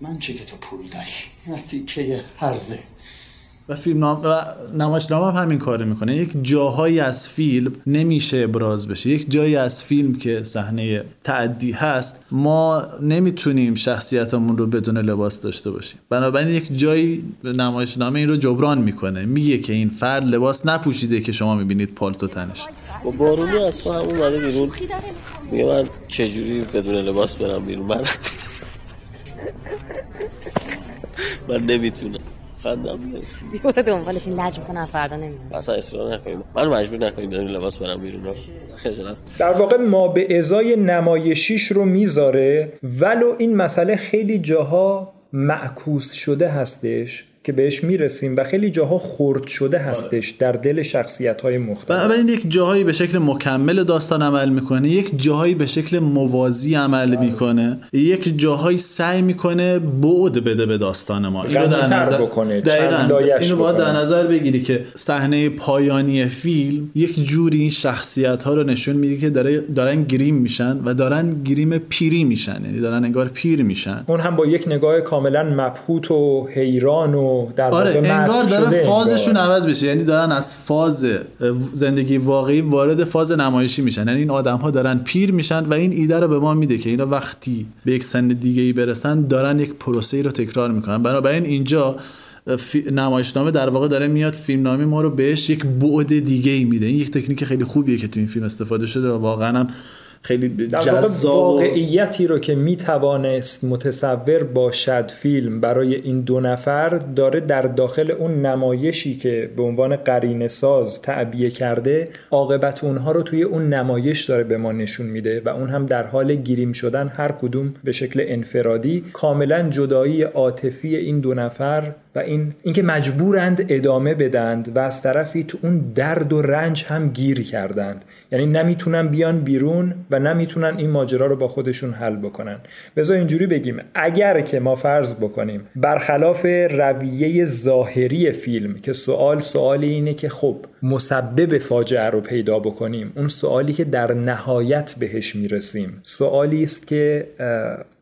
M: من چه که تو پول داری؟ مرتی که هرزه
A: و فیلم نام و نمایشنامه هم همین کارو می‌کنه. یک جاهایی از فیلم نمیشه ابراز بشه. یک جایی از فیلم که صحنه تعدی هست ما نمی‌تونیم شخصیتمون رو بدون لباس داشته باشیم. بنابراین یک جایی نمایشنامه این رو جبران می‌کنه. میگه که این فرد لباس نپوشیده که شما می‌بینید پالتو تنش.
P: با بارونی از تو هم اومده بیرون. میگه من چجوری بدون لباس برم بیرون؟ من من نمی‌تونم. خندم.
S: بیاره دنبالش این لج می‌کنن فردا نمیاد
P: اصلا اصرار نکنیم من مجبور نکنیم بدون لباس برم بیرون. رو خجالت
K: در واقع ما به ازای نمایشیش رو می‌ذاره ولو این مسئله خیلی جاها معکوس شده هستش. که بهش می‌رسیم و خیلی جاها خرد شده هستش در دل شخصیت های مختلف.
A: بنابراین یک جاهایی به شکل مکمل داستان عمل می‌کنه یک جاهایی به شکل موازی عمل می‌کنه یک جاهایی سعی می‌کنه بعد بده به داستان ما.
K: اینو در نظر
A: بکنه دقیقاً. اینو باید در نظر بگیری که صحنه پایانی فیلم یک جوری این شخصیت ها رو نشون میده که داره دارن گریم میشن و دارن گریم پیری میشن یعنی دارن انگار پیر میشن.
K: اون هم با یک نگاه کاملا مبهوت و حیران و در
A: آره انگار داره فازشون عوض بشه. یعنی دارن از فاز زندگی واقعی وارد فاز نمایشی میشن. یعنی این آدم ها دارن پیر میشن و این ایده رو به ما میده که اینا وقتی به یک سن دیگه ای برسن دارن یک پروسه رو تکرار می‌کنن. بنابراین اینجا نمایشنامه در واقع داره میاد فیلمنامه ما رو بهش یک بعد دیگه ای میده. این یک تکنیک خیلی خوبیه که تو این فیلم استفاده شده و واقعا هم خیلی جذاب
K: واقعیتی رو که می‌توانست متصور باشد فیلم برای این دو نفر داره در داخل اون نمایشی که به عنوان قرین ساز تعبیه کرده عاقبت اونها رو توی اون نمایش داره به ما نشون میده و اون هم در حال گیریم شدن هر کدوم به شکل انفرادی. کاملا جدایی عاطفی این دو نفر و این اینکه مجبورند ادامه بدند و از طرفی تو اون درد و رنج هم گیر کردند. یعنی نمی‌تونن بیان بیرون و نمی‌تونن این ماجرا رو با خودشون حل بکنن. بذار اینجوری بگیم اگر که ما فرض بکنیم برخلاف رویه ظاهری فیلم که سوال سوالی اینه که خب مسبب فاجعه رو پیدا بکنیم اون سوالی که در نهایت بهش می‌رسیم سوالی است که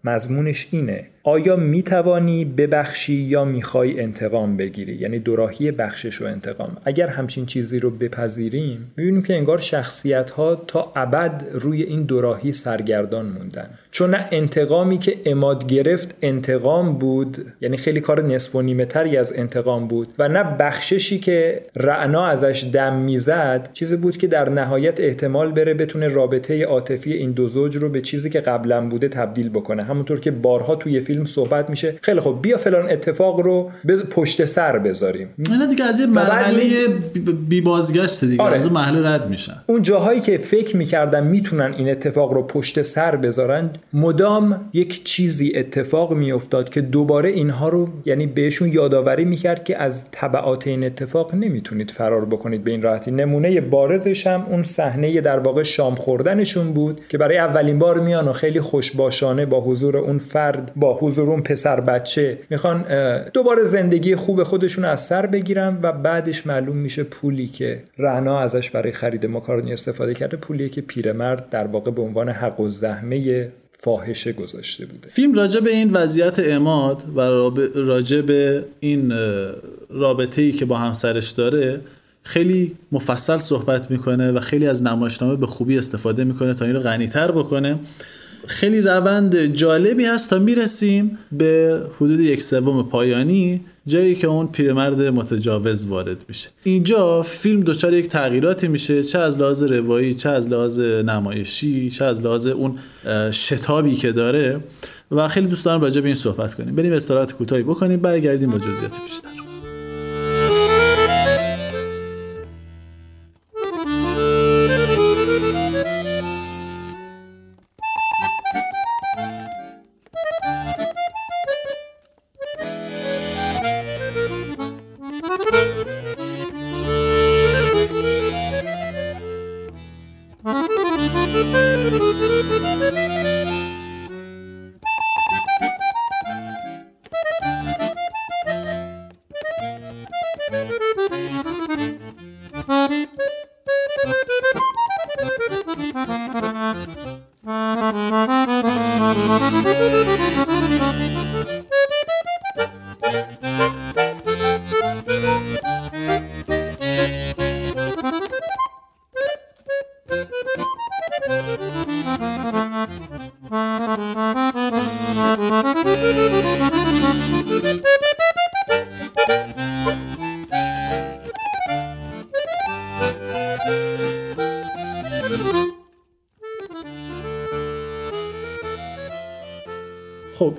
K: مضمونش اینه آیا می توانی ببخشی یا می‌خوای انتقام بگیری؟ یعنی دوراهی بخشش و انتقام. اگر همچین چیزی رو بپذیریم می‌بینیم که انگار شخصیت ها تا ابد روی این دوراهی سرگردان موندن. چون نه انتقامی که اماد گرفت انتقام بود یعنی خیلی کار نصف و نیمه تری از انتقام بود و نه بخششی که رعنا ازش دم می‌زد چیزی بود که در نهایت احتمال بره بتونه رابطه عاطفی این دو زوج رو به چیزی که قبلا بوده تبدیل بکنه. همونطور که بارها توی فیلم صحبت میشه خیلی خب بیا فلان اتفاق رو بز... پشت سر بذاریم.
A: اینا دیگه از یه مرحله بی بازگشت دیگه آره. از اون مرحله رد میشن.
K: اون جاهایی که فکر می‌کردن می‌تونن این اتفاق رو پشت سر بذارن مدام یک چیزی اتفاق میافتاد که دوباره اینها رو یعنی بهشون یادآوری می‌کرد که از تبعات این اتفاق نمی‌تونید فرار بکنید به این راحتی. نمونه بارزش هم اون صحنه در واقع شام خوردنشون بود که برای اولین بار میان و خیلی خوشباشانه با حضور اون فرد با حضور اون پسر بچه می‌خوان دوباره زندگی خوب خودشون از سر بگیرن و بعدش معلوم میشه پولی که رهنا ازش برای خرید ماکارونی استفاده کرده پولی که پیرمرد در واقع به عنوان حق و زحمه فاحشه گذاشته بوده.
A: فیلم راجع به این وضعیت اماد و راجع به این رابطه ای که با همسرش داره خیلی مفصل صحبت می‌کنه و خیلی از نمایشنامه به خوبی استفاده می‌کنه تا این رو غنیتر بکنه. خیلی روند جالبی هست تا می‌رسیم به حدود یک سوم پایانی جایی که اون پیرمرد متجاوز وارد میشه. اینجا فیلم دچار یک تغییراتی میشه چه از لحاظ روایی چه از لحاظ نمایشی چه از لحاظ اون شتابی که داره. و خیلی دوست دارم راجع به این صحبت کنیم. بریم استراحت کوتاهی بکنیم برگردیم با جزئیات بیشتر.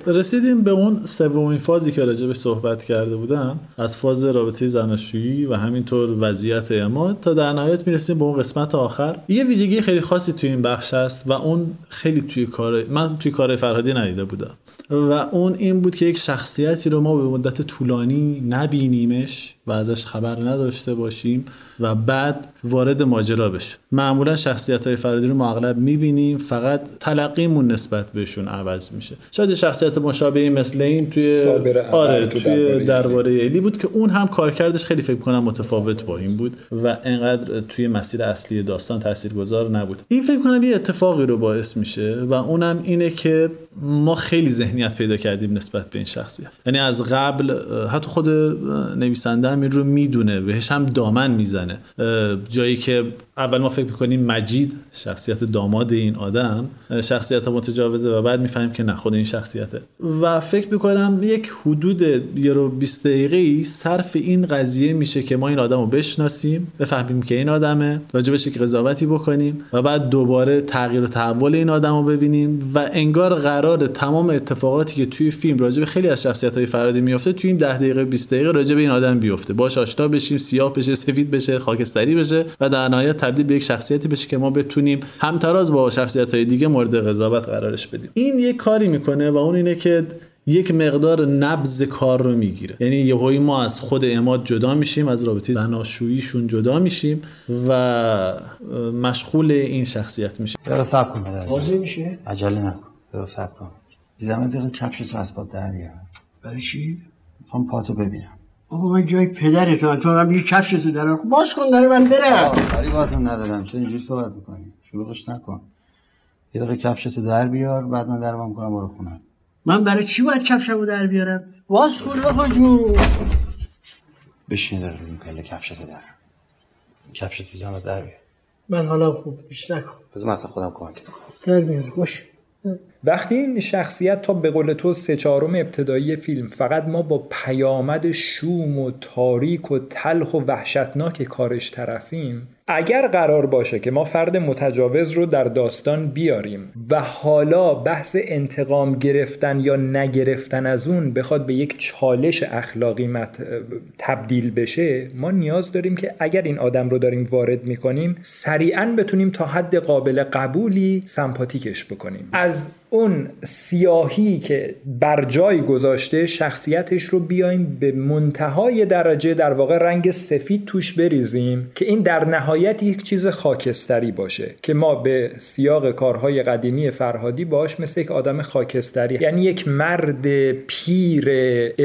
A: رسیدیم به اون سومین فازی که راجبش صحبت کرده بودم از فاز رابطه زناشویی و همینطور وضعیت اماد تا در نهایت می‌رسیم به اون قسمت آخر. یه ویژگی خیلی خاصی توی این بخش هست و اون خیلی توی کار من توی کار فرهادی ندیده بودم. و اون این بود که یک شخصیتی رو ما به مدت طولانی نبینیمش و ازش خبر نداشته باشیم و بعد وارد ماجرا بشه. معمولا شخصیت های فرادی رو ما اغلب می‌بینیم فقط تلقیمون نسبت بهشون عوض میشه. شاید شخصیت مشابهی مثل این توی آره توی درباره ایلی بود که اون هم کارکردش خیلی فکر کنم متفاوت با این بود و انقدر توی مسیر اصلی داستان تاثیرگذار نبود. این فکر کنم یه اتفاقی رو باعث میشه و اونم اینه که ما خیلی ذهنیت پیدا کردیم نسبت به این شخصیت. یعنی از قبل حتی خود نویسنده هم این رو می‌دونه بهش هم دامن می‌زنه. جایی که اول ما فکر می‌کنیم مجید شخصیت داماد این آدم شخصیت متجاوزه و بعد می‌فهمیم که نه خود این شخصیته. و فکر می‌کنم یک حدود رو 20 دقیقه صرف این قضیه میشه که ما این آدم رو بشناسیم بفهمیم که این آدمه راجبش یک قضاوتی بکنیم و بعد دوباره تغییر و تحول این آدم رو ببینیم و انگار قرار تمام اتفاقاتی که توی فیلم راجب خیلی از شخصیت های فرادی میفته توی این 10 دقیقه 20 دقیقه راجب این آدم بیفته. باش آشنا بشیم سیاه بشه سفید بشه خاکستری بشه و در نهایت تبدیل به یک شخصیتی بشه که ما بتونیم همتراز با شخصیت های دیگه مورد قضاوت قرارش بدیم. این یک کاری می‌کنه و اون اینه که یک مقدار نبز کار رو می‌گیره. یعنی یهویی ما از خود اماد جدا میشیم از رابطه زناشوییشون جدا میشیم و مشغول این شخصیت میشیم.
L: برو صبر کن پدر
C: میشه؟
L: عجله نکن. برو صبر کن. بی زحمت دقیقه کفش تو اسباب در بیار
C: برای چی؟
L: می‌خوام پاتو ببینم.
C: آقا من جای پدرتون تو هم یه کفش تو در باز کن داره من برم.
L: کاری باهاتون ندارم. چه اینجوری صحبت می‌کنی؟ شلوغش نکن. یه دقیقه کفش تو در بیار بعد من درم می‌کنم برو خونه.
C: من برای چی باید کفشمو در بیارم؟ باز کن آقا جون.
L: بشین داره ببین پله کفش تو در. کفش تو زحمت در بیار.
C: من حالا خوب بیش نکن
L: بذار من اصلا خودم کمکت کنم.
C: در بیارم باش.
K: وقتی این شخصیت تا به قول تو سه چهارم ابتدایی فیلم فقط ما با پیامد شوم و تاریک و تلخ و وحشتناک کارش طرفیم اگر قرار باشه که ما فرد متجاوز رو در داستان بیاریم و حالا بحث انتقام گرفتن یا نگرفتن از اون بخواد به یک چالش اخلاقی مت... تبدیل بشه ما نیاز داریم که اگر این آدم رو داریم وارد می‌کنیم سریعا بتونیم تا حد قابل قبولی سمپاتیکش بکنیم. از اون سیاهی که بر جای گذاشته شخصیتش رو بیایم به منتهای درجه در واقع رنگ سفید توش بریزیم که این در نهایت یک چیز خاکستری باشه که ما به سیاق کارهای قدیمی فرهادی باش مثل یک آدم خاکستری. یعنی یک مرد پیر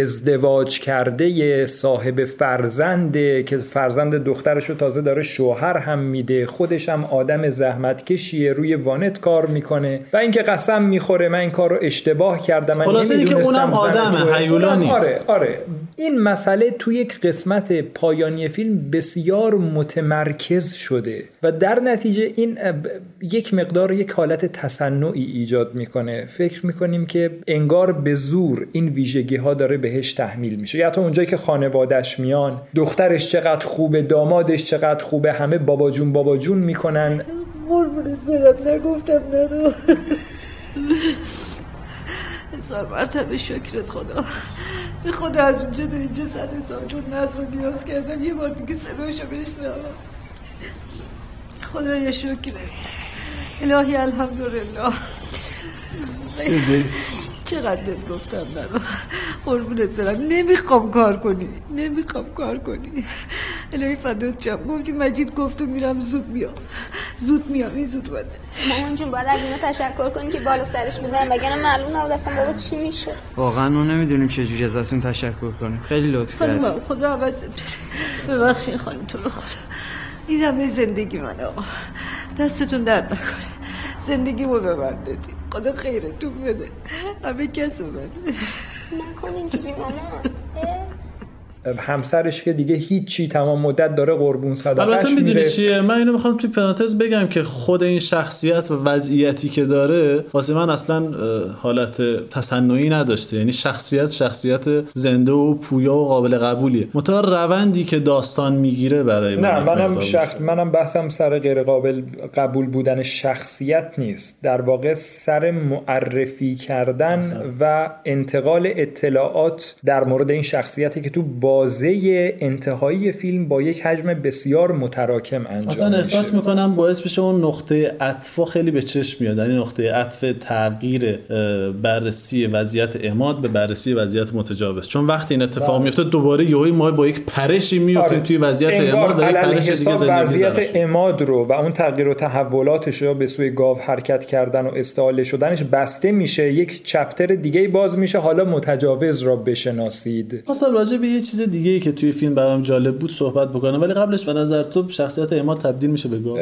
K: ازدواج کرده صاحب فرزنده که فرزند دخترش رو تازه داره شوهر هم میده خودش هم آدم زحمتکشیه روی وانت کار می‌کنه. و اینکه قسم می‌خوره من این کار رو اشتباه کردم من
A: خلاصه اینکه اونم آدمه هیولا نیست
K: آره آره. این مسئله تو یک قسمت پایانی فیلم بسیار متمرکز شده و در نتیجه این یک مقدار یک حالت تصنعی ایجاد می‌کنه. فکر می‌کنیم که انگار به زور این ویژگی ها داره بهش تحمیل میشه. یا تا اونجایی که خانوادش میان دخترش چقدر خوبه دامادش چقدر خوبه همه بابا جون بابا جون می‌کنن.
T: قربونت برم نگفتم نرو. هزار مرتبه شکرت خدا. به خدا از اونجا تو اینجا صد سال چون نظر رو نیاز کردم. یه بار دیگه صداشو بشنوم. خدایا شکرت. الهی الحمدلله. چقدر دل گفتم برا قربونت برم. نمی‌خوام کار کنی. نمی‌خوام کار کنی. الهی فدات شم. گفتی مجید گفتم میرم زود میام. زود میام. این زود بده
U: مامان جون باید از اینا تشکر کنی که بالا سرش بودن. وگرنه معلوم نبود اصلا بابا چی میشه.
V: واقعا ما نمی‌دونیم چجوری ازتون تشکر کنیم. خیلی لطف کردید.
T: خانم خدا عوض ببخشید خانم تو رو خدا. این همه زندگی من آقا. دستتون درد نکنه. زندگی رو به من دادی خدا خیرتون بده. همه کس بده
U: نکن اینجوری مامان
K: همسرش که دیگه هیچی تمام مدت داره قربون صدقش
A: البته می‌دونی چیه؟ من اینو می‌خوام توی پرانتز بگم که خود این شخصیت و وضعیتی که داره واسه من اصلا حالت تصنعی نداشته. یعنی شخصیت شخصیت زنده و پویا و قابل قبولیه. متأ روندی که داستان می‌گیره برای من
K: نه منم شخص منم بحثم سر غیر قابل قبول بودن شخصیت نیست. در واقع سر معرفی کردن و انتقال اطلاعات در مورد این شخصیتی که تو بازه انتهایی فیلم با یک حجم بسیار متراکم انجام
A: اصلا احساس می‌کنم باعث بشه اون نقطه عطف خیلی به چشم میاد یعنی نقطه عطف تغییر بررسی وضعیت اماد به بررسی وضعیت متجاوز. چون وقتی این اتفاق میفته دوباره یهوی ما با یک پرشی میفتیم آره. توی وضعیت اماد و یک پرش دیگه زندگی
K: وضعیت اماد رو و اون تغییر و تحولاتش رو به سوی گاو حرکت کردن و استعاله شدنش بسته میشه یک چپتر دیگه باز میشه حالا متجاوز را بشناسید.
A: اصلا راجع به یه چیز دیگه ای که توی فیلم برام جالب بود صحبت بکنم. ولی قبلش به نظر تو شخصیت اماد تبدیل میشه به گاو.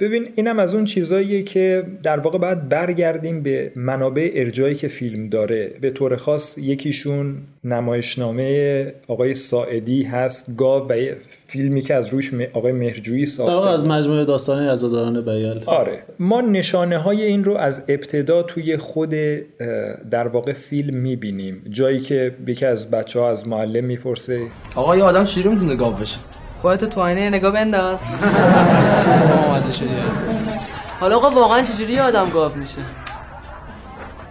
K: ببین اینم از اون چیزاییه که در واقع باید برگردیم به منابع ارجایی که فیلم داره. به طور خاص یکیشون نمایشنامه آقای ساعدی هست. گاو و فیلمی که از روش آقای مهرجویی ساخته.
A: از مجموعه داستان عزاداران بیل.
K: آره. ما نشانه های این رو از ابتدا توی خود در واقع فیلم می‌بینیم. جایی که یکی از بچه ها از معلم می‌پرسه
V: آقا یه آدم چجوری می‌تونه گاو بشه. خودت تو آینه نگاه بنداز. حالا آقا واقعا چجوری آدم گاو میشه؟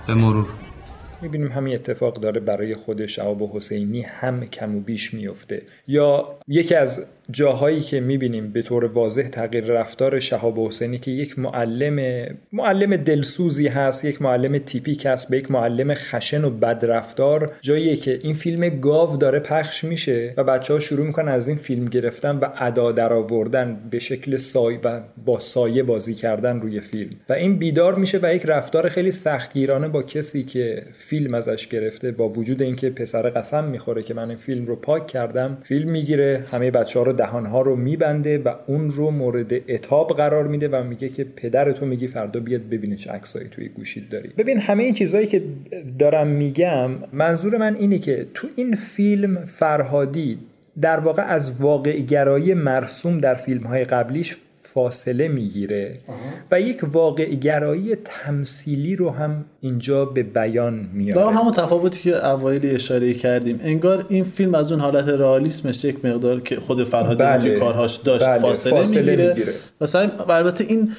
K: به مرور. می‌بینیم همین اتفاق داره برای خود شهاب حسینی هم کم و بیش میفته یا یکی از جاهایی که می‌بینیم به طور واضح تغییر رفتار شهاب حسینی که یک معلم معلم دلسوزی هست یک معلم تیپیک هست به یک معلم خشن و بدرفتار. جاییه که این فیلم گاو داره پخش میشه و بچه ها شروع می‌کنن از این فیلم گرفتن و ادا در آوردن به شکل سای و با سایه بازی کردن روی فیلم. و این بیدار میشه و یک رفتار خیلی سختگیرانه با کسی که فیلم ازش گرفته. با وجود اینکه پسر قسم می‌خوره که من این فیلم رو پاک کردم فیلم می‌گیره همه بچه ها رو دهان ها رو میبنده و اون رو مورد اتاب قرار میده و میگه که پدر تو میگی فردا بیاد ببینه چه عکسایی توی گوشید داری. ببین همه این چیزهایی که دارم میگم منظور من اینه که تو این فیلم فرهادی در واقع از واقع گرایی مرسوم در فیلم های قبلیش فاصله می‌گیره و یک واقع گرایی تمثیلی رو هم اینجا به بیان میاره
A: با همون تفاوتی که اوایل اشاره کردیم انگار این فیلم از اون حالت رئالیسمش یک مقدار که خود فرهادی
K: بله.
A: توی کارهاش داشت
K: بله.
A: فاصله,
K: فاصله
A: می‌گیره. مثلا البته این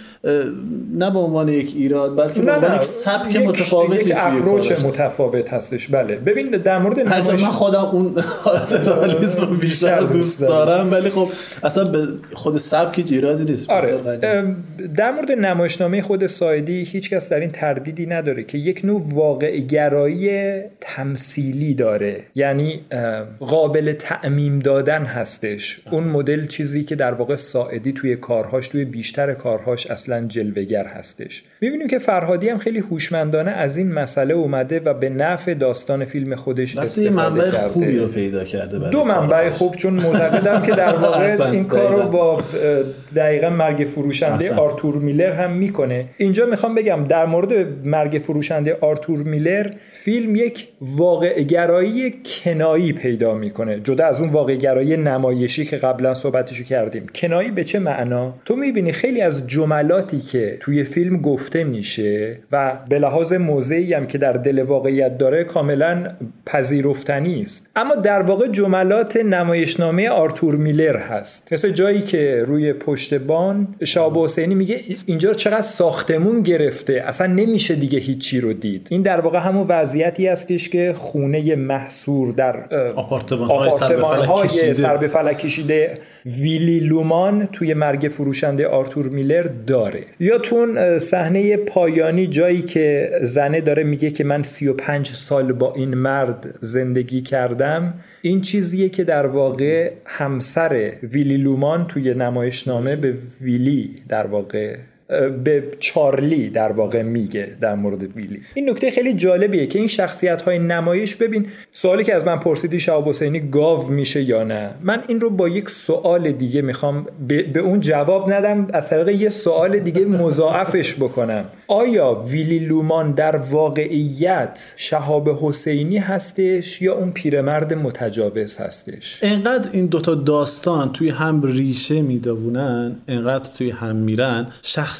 A: نه به عنوان یک ایراد بلکه به عنوان یک سبک متفاوتی
K: یک اپروچ. متفاوت هستش بله ببین در مورد نمایش-
A: من خودم اون حالت رئالیسم بیشتر دوست دارم ولی خب اصلا به خود سبک ایرادی نیست
K: آره در مورد نمایشنامه خود سایدی هیچکس در این تردیدی نداره که یک نوع واقع گرایی تمثیلی داره. یعنی قابل تعمیم دادن هستش. اون مدل چیزی که در واقع ساعدی توی کارهاش توی بیشتر کارهاش اصلا جلوگر هستش. می‌بینیم که فرهادی هم خیلی هوشمندانه از این مسئله اومده و به نفع داستان فیلم خودش استفاده
A: منبع
K: کرده.
A: خوبی رو پیدا کرده برای
K: دو منبع. خوب چون معتقدم که در واقع این کار رو. با دقیقا مرگ فروشنده
A: احسنت.
K: آرتور میلر هم می‌کنه. اینجا می‌خوام بگم در مورد مرگ فروشنده آرتور میلر فیلم یک واقع گرایی کنایی پیدا می‌کنه. جدا از اون واقع گرایی نمایشی که قبلا صحبتشو کردیم. کنایی به چه معنا؟ تو می‌بینی خیلی از جملاتی که توی فیلم گفته میشه و به لحاظ موضعی هم که در دل واقعیت داره کاملا پذیرفتنی است. اما در واقع جملات نمایشنامه آرتور میلر هست. مثل جایی که روی پشت بان شاب حسینی میگه اینجا چقدر ساختمون گرفته؟ اصلا نمیشه دیگه هیچی رو دید. این در واقع همون وضعیتی هستش که خونه محصور در
A: آپارتمان‌های کشیده.
K: سر به فلک کشیده. ویلی لومان توی مرگ فروشنده آرتور میلر داره. یا تو اون اه، صحنه پایانی جایی که زنه داره میگه که من 35 سال با این مرد زندگی کردم این چیزیه که در واقع همسر ویلی لومان توی نمایشنامه به ویلی در واقع به چارلی در واقع میگه در مورد ویلی این نکته خیلی جالبیه که این شخصیت های نمایش ببین سوالی که از من پرسیدی شهاب حسینی گاو میشه یا نه؟ من این رو با یک سوال دیگه می‌خوام به, اون جواب ندم از طریق یه سوال دیگه مضاعفش بکنم. آیا ویلی لومان در واقعیت شهاب حسینی هستش یا اون پیرمرد متجاوز هستش؟
A: انقدر این دوتا داستان توی هم ریشه میدوونن انقدر توی هم میرن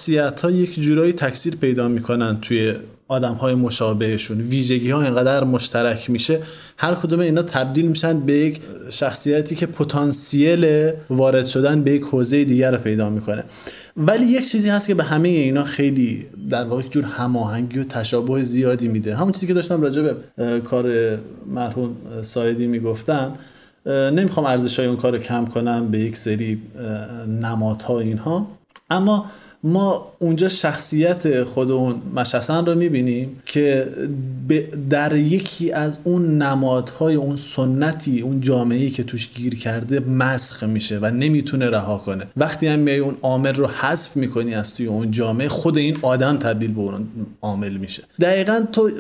A: شخصیت ها یک جورایی تکثیر پیدا می‌کنن توی آدم های مشابهشون. ویژگی ها انقدر مشترک میشه هر کدوم اینا تبدیل میشن به یک شخصیتی که پتانسیل وارد شدن به یک حوزه دیگر رو پیدا می‌کنه. ولی یک چیزی هست که به همه اینا خیلی در واقع جور هماهنگی و تشابه زیادی میده. همون چیزی که داشتم راجع به کار مرحوم سایدی می‌گفتم نمی‌خوام ارزش های اون کار رو کم کنم به یک سری نمادها اینها. اما ما اونجا شخصیت خود اون مشخصن رو می‌بینیم که در یکی از اون نمادهای اون سنتی اون جامعه‌ای که توش گیر کرده مسخ میشه و نمی‌تونه رها کنه. وقتی هم میای اون عامل رو حذف می‌کنی از توی اون جامعه خود این آدم تبدیل به اون عامل میشه. دقیقا تو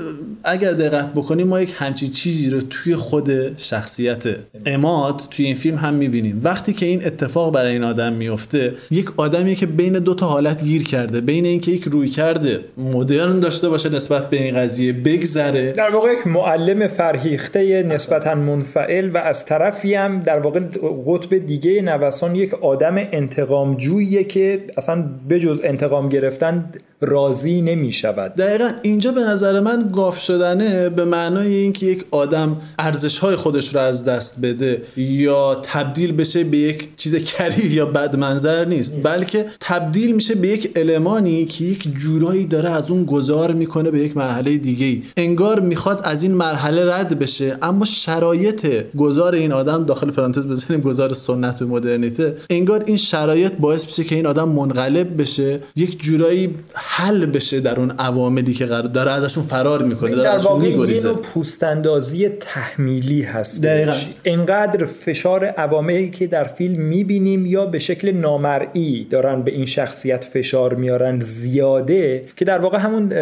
A: اگر دقت بکنی ما یک همچین چیزی رو توی خود شخصیت اماد توی این فیلم هم می‌بینیم. وقتی که این اتفاق برای این آدم میفته یک آدمی که بین دو تا حالت گیر کرده بین اینکه یک روی کرده مدرن داشته باشه نسبت به این قضیه بگذره.
K: در واقع یک معلم فرهیخته نسبتا منفعل و از طرفی هم در واقع قطب دیگه نوسان یک آدم انتقامجوییه که اصلا بجز انتقام گرفتن راضی نمی شود
A: دقیقا اینجا به نظر من گاف شدنه به معنای اینکه یک آدم ارزش های خودش رو از دست بده یا تبدیل بشه به یک چیز کریه یا بد منظر نیست. بلکه تبدیل میشه به یک المانی که یک جورایی داره از اون گذار می‌کنه به یک مرحله دیگه ای انگار می‌خواد از این مرحله رد بشه اما شرایط گذار این آدم داخل پرانتز بزنیم گذار سنت و مدرنیته انگار این شرایط باعث میشه که این آدم منقلب بشه یک جورایی حل بشه در اون عواملی که قرار داره ازشون فرار می‌کنه داره ازشون میگریزه.
K: پوستاندازی تحمیلی هست
A: دقیقا.
K: انقدر فشار عواملی که در فیلم می‌بینیم یا به شکل نامرئی دارن به این شخصیت فشار میارن زیاده که در واقع همون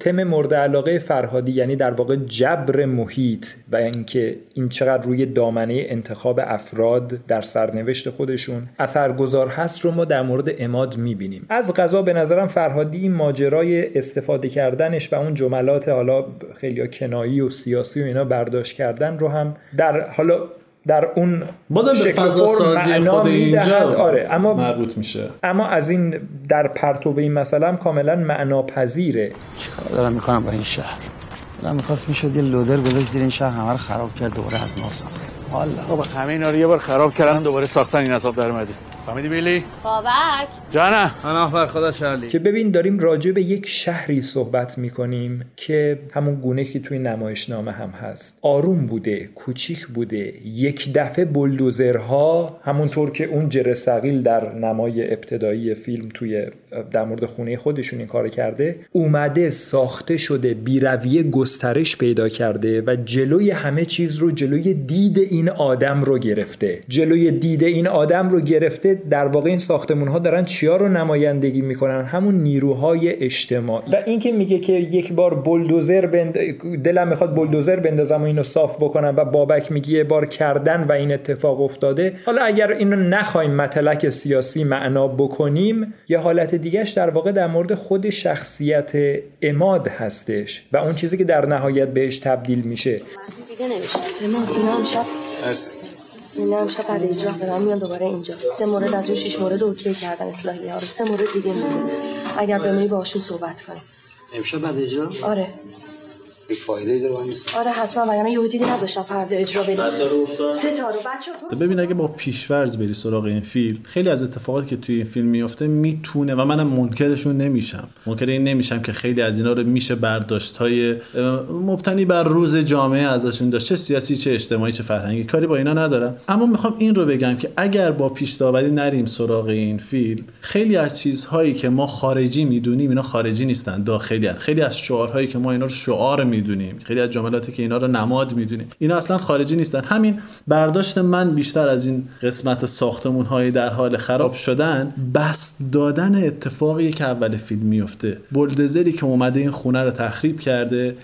K: تم مورد علاقه فرهادی یعنی در واقع جبر محیط و اینکه این چقدر روی دامنه انتخاب افراد در سرنوشت خودشون اثرگذار هست رو ما در مورد اماد می‌بینیم. از غذا به نظرم فرهادی ماجرای استفاده کردنش و اون جملات حالا خیلی کنایی و سیاسی و اینا برداشت کردن رو هم در حالا در اون
A: بازم به فضا سازی خود اینجا
K: آره اما
A: مربوط میشه.
K: اما از این در پرتو این هم کاملا معناپذیره.
W: چیکار دارم می‌کنم با این شهر؟ دلم می‌خواست می‌شد یه لودر گذاشت زیر این شهر همه رو خراب کرد دوباره از نو ساخت.
H: والا بابا همه اینا رو یه بار خراب کردن دوباره ساختن این حساب در اومدی فهمیدی بیلی؟
U: بابک.
H: جانم
W: من بر خدا شرلی
K: که ببین داریم راجع به یک شهری صحبت می‌کنیم که همون گونه که توی نمایشنامه هم هست. آروم بوده کوچیک بوده. یک دفعه بلدوزرها همونطور که اون جرسقیل در نمای ابتدایی فیلم توی در مورد خونه خودشون این کار کرده اومده ساخته شده بیرویه گسترش پیدا کرده و جلوی همه چیز رو جلوی دید این آدم رو گرفته. جلوی دید این آدم رو گرفته در واقع این ساختمون ها دارن چیا رو نمایندگی می‌کنن؟ همون نیروهای اجتماعی. و اینکه میگه که یک بار بلدوزر بند... دلم می‌خواد بلدوزر بندازم و اینو صاف بکنم و بابک میگه یه بار کردن و این اتفاق افتاده. حالا اگر اینو نخوایم متلک سیاسی معنا بکنیم یه حالت دیگهش در واقع در مورد خود شخصیت اماد هستش و اون چیزی که در نهایت بهش تبدیل میشه.
G: دیگه نمیشه اماد اینا امشب بعد اجرا برام میان دوباره اینجا. سه مورد از اون شش مورد اوکی کردن اصلاحی ها رو سه مورد دیگه میمونه اگر بمیری باشون صحبت کنیم.
L: امشب بعد اجرا؟
G: آره.
L: یک فایده داره
G: آره حتما وگرنه یهو دیدی نذاشتم فردا اجرا بریم ستاره بچه
A: ببین اگه با پیشورز بری سراغ این فیلم خیلی از اتفاقاتی که توی این فیلم میفته می‌تونه و منم منکرشون نمیشم. منکر این نمیشم که خیلی از اینا رو میشه برداشت های مبتنی بر روز جامعه ازشون داشت. چه سیاسی چه اجتماعی چه فرهنگی. کاری با اینا ندارم. اما می‌خوام این رو بگم که اگر با پیش داوری نریم سراغ این فیلم خیلی از چیزهایی که ما خارجی می‌دونیم اینا خارجی نیستن داخلی هن. خیلی از شعارهایی که ما اینا رو شعار می‌دونیم. خیلی از جملاتی که اینا رو نماد می‌دونیم. اینا اصلا خارجی نیستن. همین برداشت من بیشتر از این قسمت ساختمون های در حال خراب شدن بست دادن اتفاقی که اول فیلم میفته بلدزری که اومده این خونه رو تخریب کرده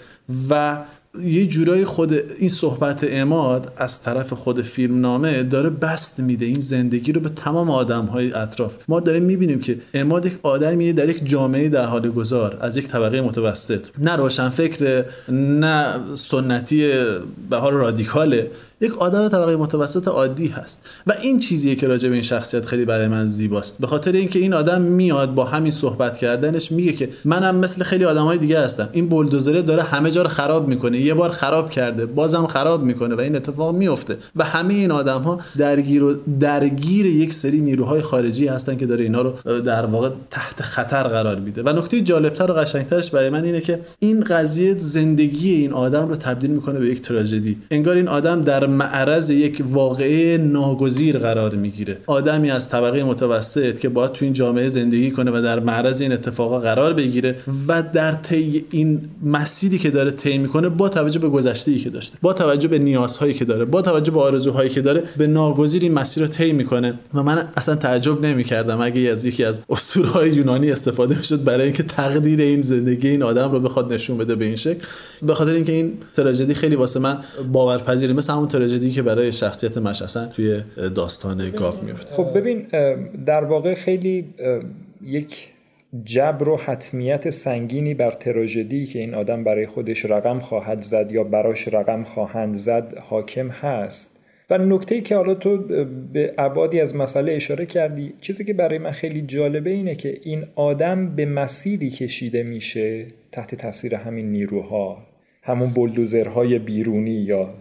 A: و یه جورای خود این صحبت اماد از طرف خود فیلم نامه داره بست میده. این زندگی رو به تمام آدم های اطراف. ما داریم می‌بینیم که اماد یک آدمیه در یک جامعه در حال گذار از یک طبقه متوسط. نه روشن فکر نه سنتی به حال رادیکاله. یک آدم طبقه متوسط عادی هست. و این چیزیه که راجع به این شخصیت خیلی برای من زیباست. به خاطر اینکه این آدم میاد با همین صحبت کردنش میگه که منم مثل خیلی آدمای دیگه هستم. این بلدوزره داره همه جا رو خراب می‌کنه. یه بار خراب کرده بازم خراب می‌کنه و این اتفاق میفته و همه این آدم ها درگیر و درگیر یک سری نیروهای خارجی هستن که داره اینا رو در واقع تحت خطر قرار میده. و نکته جالبتر و قشنگترش برای من اینه که این قضیه زندگی این آدم رو تبدیل می‌کنه به یک تراژدی. انگار این آدم در معرض یک واقعه ناگزیر قرار می‌گیره. آدمی از طبقه متوسط که باید تو این جامعه زندگی کنه و در معرض این اتفاقا قرار بگیره و در طی این مسیری که داره طی می‌کنه با توجه به گذشته که داشته با توجه به نیازهایی که داره با توجه به آرزوهایی که داره به ناگزیر این مسیر رو طی می‌کنه. و من اصلا تعجب نمی‌کردم اگه از یکی از اسطورهای یونانی استفاده می‌شد برای اینکه تقدیر این زندگی این آدم رو بخواد نشون بده به این شکل. به خاطر اینکه این تراژدی خیلی واسه من باورپذیره. مثل همون تراژدی که برای شخصیت مش اصلا توی داستان گاف میفته.
K: خب ببین در واقع خیلی یک جبر و حتمیت سنگینی بر تراژدی که این آدم برای خودش رقم خواهد زد یا براش رقم خواهند زد حاکم هست. و نکته که حالا تو به عبادی از مسئله اشاره کردی چیزی که برای من خیلی جالبه اینه که این آدم به مسیری کشیده میشه تحت تاثیر همین نیروها. همون بلدوزرهای بیرونی یا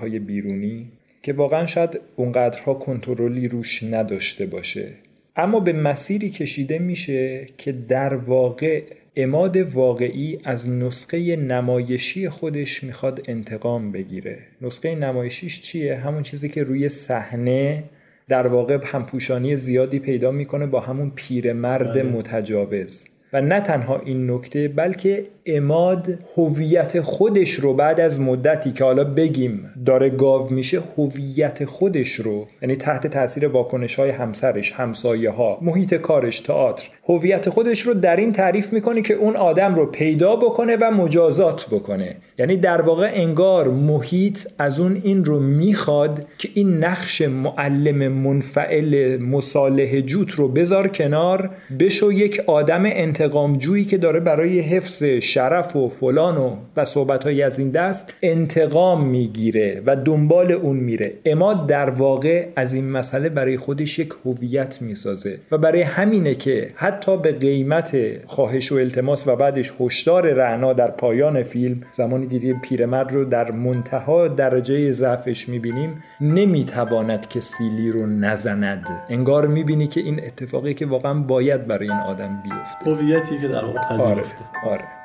K: های بیرونی که واقعا شاید اونقدرها کنترلی روش نداشته باشه. اما به مسیری کشیده میشه که در واقع اماد واقعی از نسخه نمایشی خودش می‌خواد انتقام بگیره. نسخه نمایشیش چیه؟ همون چیزی که روی صحنه در واقع همپوشانی زیادی پیدا می‌کنه با همون پیرمرد بله. متجاوز. و نه تنها این نکته بلکه اماد هویت خودش رو بعد از مدتی که حالا بگیم داره گاو میشه هویت خودش رو یعنی تحت تاثیر واکنش های همسرش همسایه ها محیط کارش تئاتر هویت خودش رو در این تعریف می‌کنه که اون آدم رو پیدا بکنه و مجازات بکنه. یعنی در واقع انگار محیط از اون این رو می‌خواد که این نقش معلم منفعل مصالح جوت رو بذار کنار بشو یک آدم انتقامجویی که داره برای حفظ شرف و فلان و و صحبت های از این دست انتقام می‌گیره و دنبال اون میره. اما در واقع از این مسئله برای خودش یک هویت می‌سازه و برای همینه که حتی به قیمت خواهش و التماس و بعدش هشدار رعنا در پایان فیلم زمانی که پیرمرد رو در منتها درجه ضعفش می‌بینیم نمی‌تواند که سیلی رو نزند انگار می‌بینی که این اتفاقی که واقعا باید برای این آدم بیفته
A: هویتی که در واقع پذیرفته
K: آره. آره.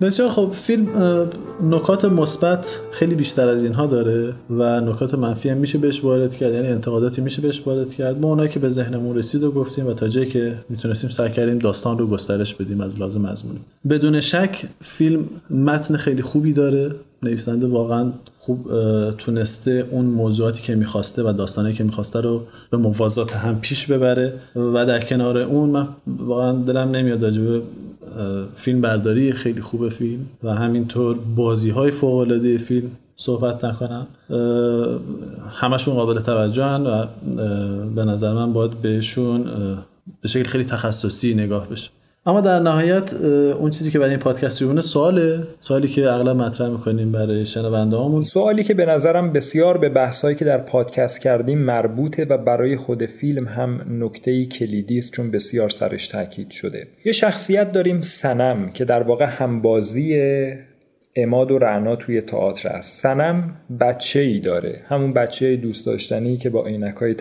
A: بسیار خب فیلم نکات مثبت خیلی بیشتر از اینها داره و نکات منفی هم میشه بهش وارد کرد یعنی انتقاداتی میشه بهش وارد کرد. ما اونایی که به ذهنمون رسید و گفتیم و تا جایی که می‌تونستیم سعی کردیم داستان رو گسترش بدیم از لازم مضمونی بدون شک فیلم متن خیلی خوبی داره نویسنده واقعا خوب تونسته اون موضوعاتی که می‌خواسته و داستانی که می‌خواسته رو به موازات هم پیش ببره. و در کنار اون من واقعا دلم نمیاد راجبه فیلم برداری خیلی خوب فیلم و همینطور بازی های فوق العاده فیلم صحبت نکنم. همشون قابل توجه و به نظر من باید بهشون به شکل خیلی تخصصی نگاه بشه. اما در نهایت اون چیزی که برای این پادکست میمونه سواله. سوالی که اغلب مطرح می‌کنیم برای شنونده هامون
K: سوالی که به نظرم بسیار به بحثایی که در پادکست کردیم مربوطه و برای خود فیلم هم نکته کلیدی است چون بسیار سرش تاکید شده. یه شخصیت داریم سنم که در واقع همبازی اماد و رعنا توی تئاتر است. سنم بچه ای داره. همون بچه دوست داشتنی که با عینک های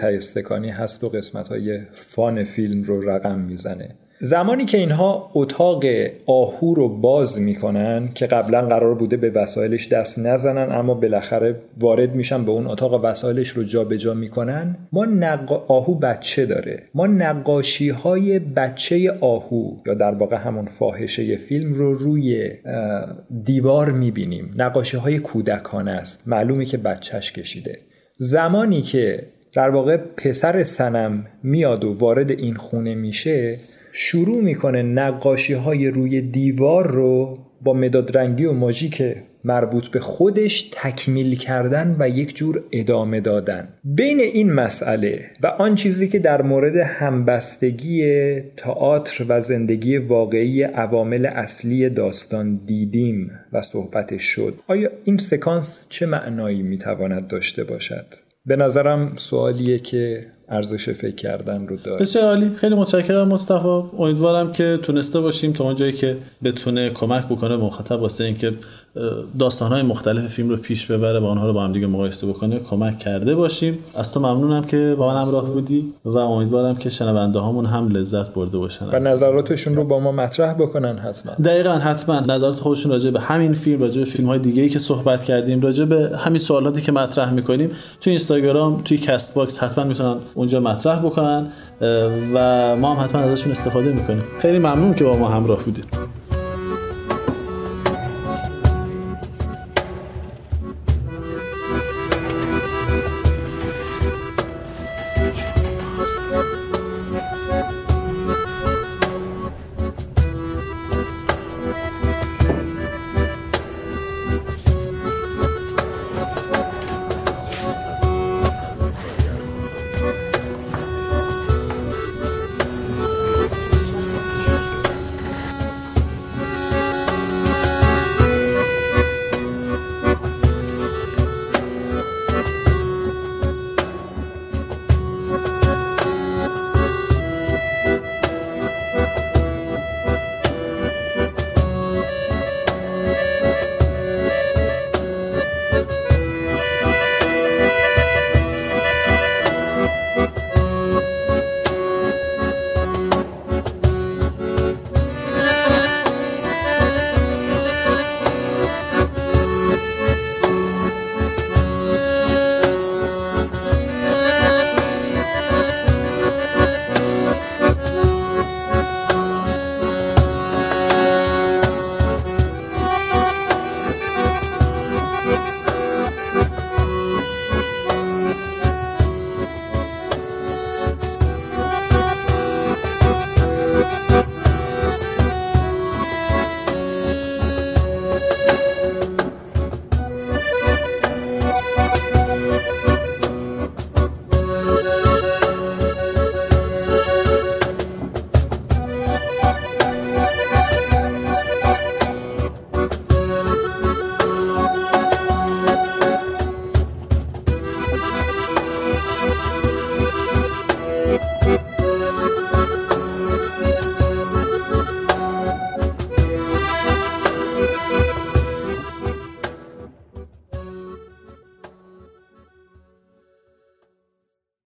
K: هست و قسمت های فان فیلم رو رقم می‌زنه. زمانی که اینها اتاق آهو رو باز می‌کنن که قبلا قرار بوده به وسایلش دست نزنن اما بالاخره وارد میشن به اون اتاق وسایلش رو جابجا جا می‌کنن ما نق... آهو بچه داره. ما نقاشی های بچه آهو یا در واقع همون فاحشه فیلم رو روی دیوار می‌بینیم. نقاشی های کودکانه است. معلومه که بچهش کشیده. زمانی که در واقع پسر سنم میاد و وارد این خونه میشه شروع می‌کنه نقاشی های روی دیوار رو با مداد رنگی و ماژیک مربوط به خودش تکمیل کردن و یک جور ادامه دادن. بین این مسئله و آن چیزی که در مورد همبستگی تئاتر و زندگی واقعی عوامل اصلی داستان دیدیم و صحبتش شد آیا این سکانس چه معنایی می‌تواند داشته باشد؟ به نظرم سوالیه که ارزش فکر کردن رو داره
A: بسیار عالی. خیلی متشکرم مصطفی. امیدوارم که تونسته باشیم تا اونجایی که بتونه کمک بکنه مخاطب واسه اینکه داستانهای مختلف فیلم رو پیش ببره و آنها رو با هم دیگه مقایسه بکنه کمک کرده باشیم. از تو ممنونم که با من همراه بودی و امیدوارم که شنونده هامون هم لذت برده باشن.
K: و نظراتشون رو با ما مطرح بکنن حتما.
A: دقیقا حتما. نظرات خودشون راجع به همین فیلم راجع به فیلم های دیگه ای که صحبت کردیم راجع به همین سوالاتی که مطرح می‌کنیم توی اینستاگرام توی Castbox حتما می‌تونن اونجا مطرح بکنن و ما هم حتما ازشون استفاده می‌کنیم. خیلی ممنون که با ما همراه بودید.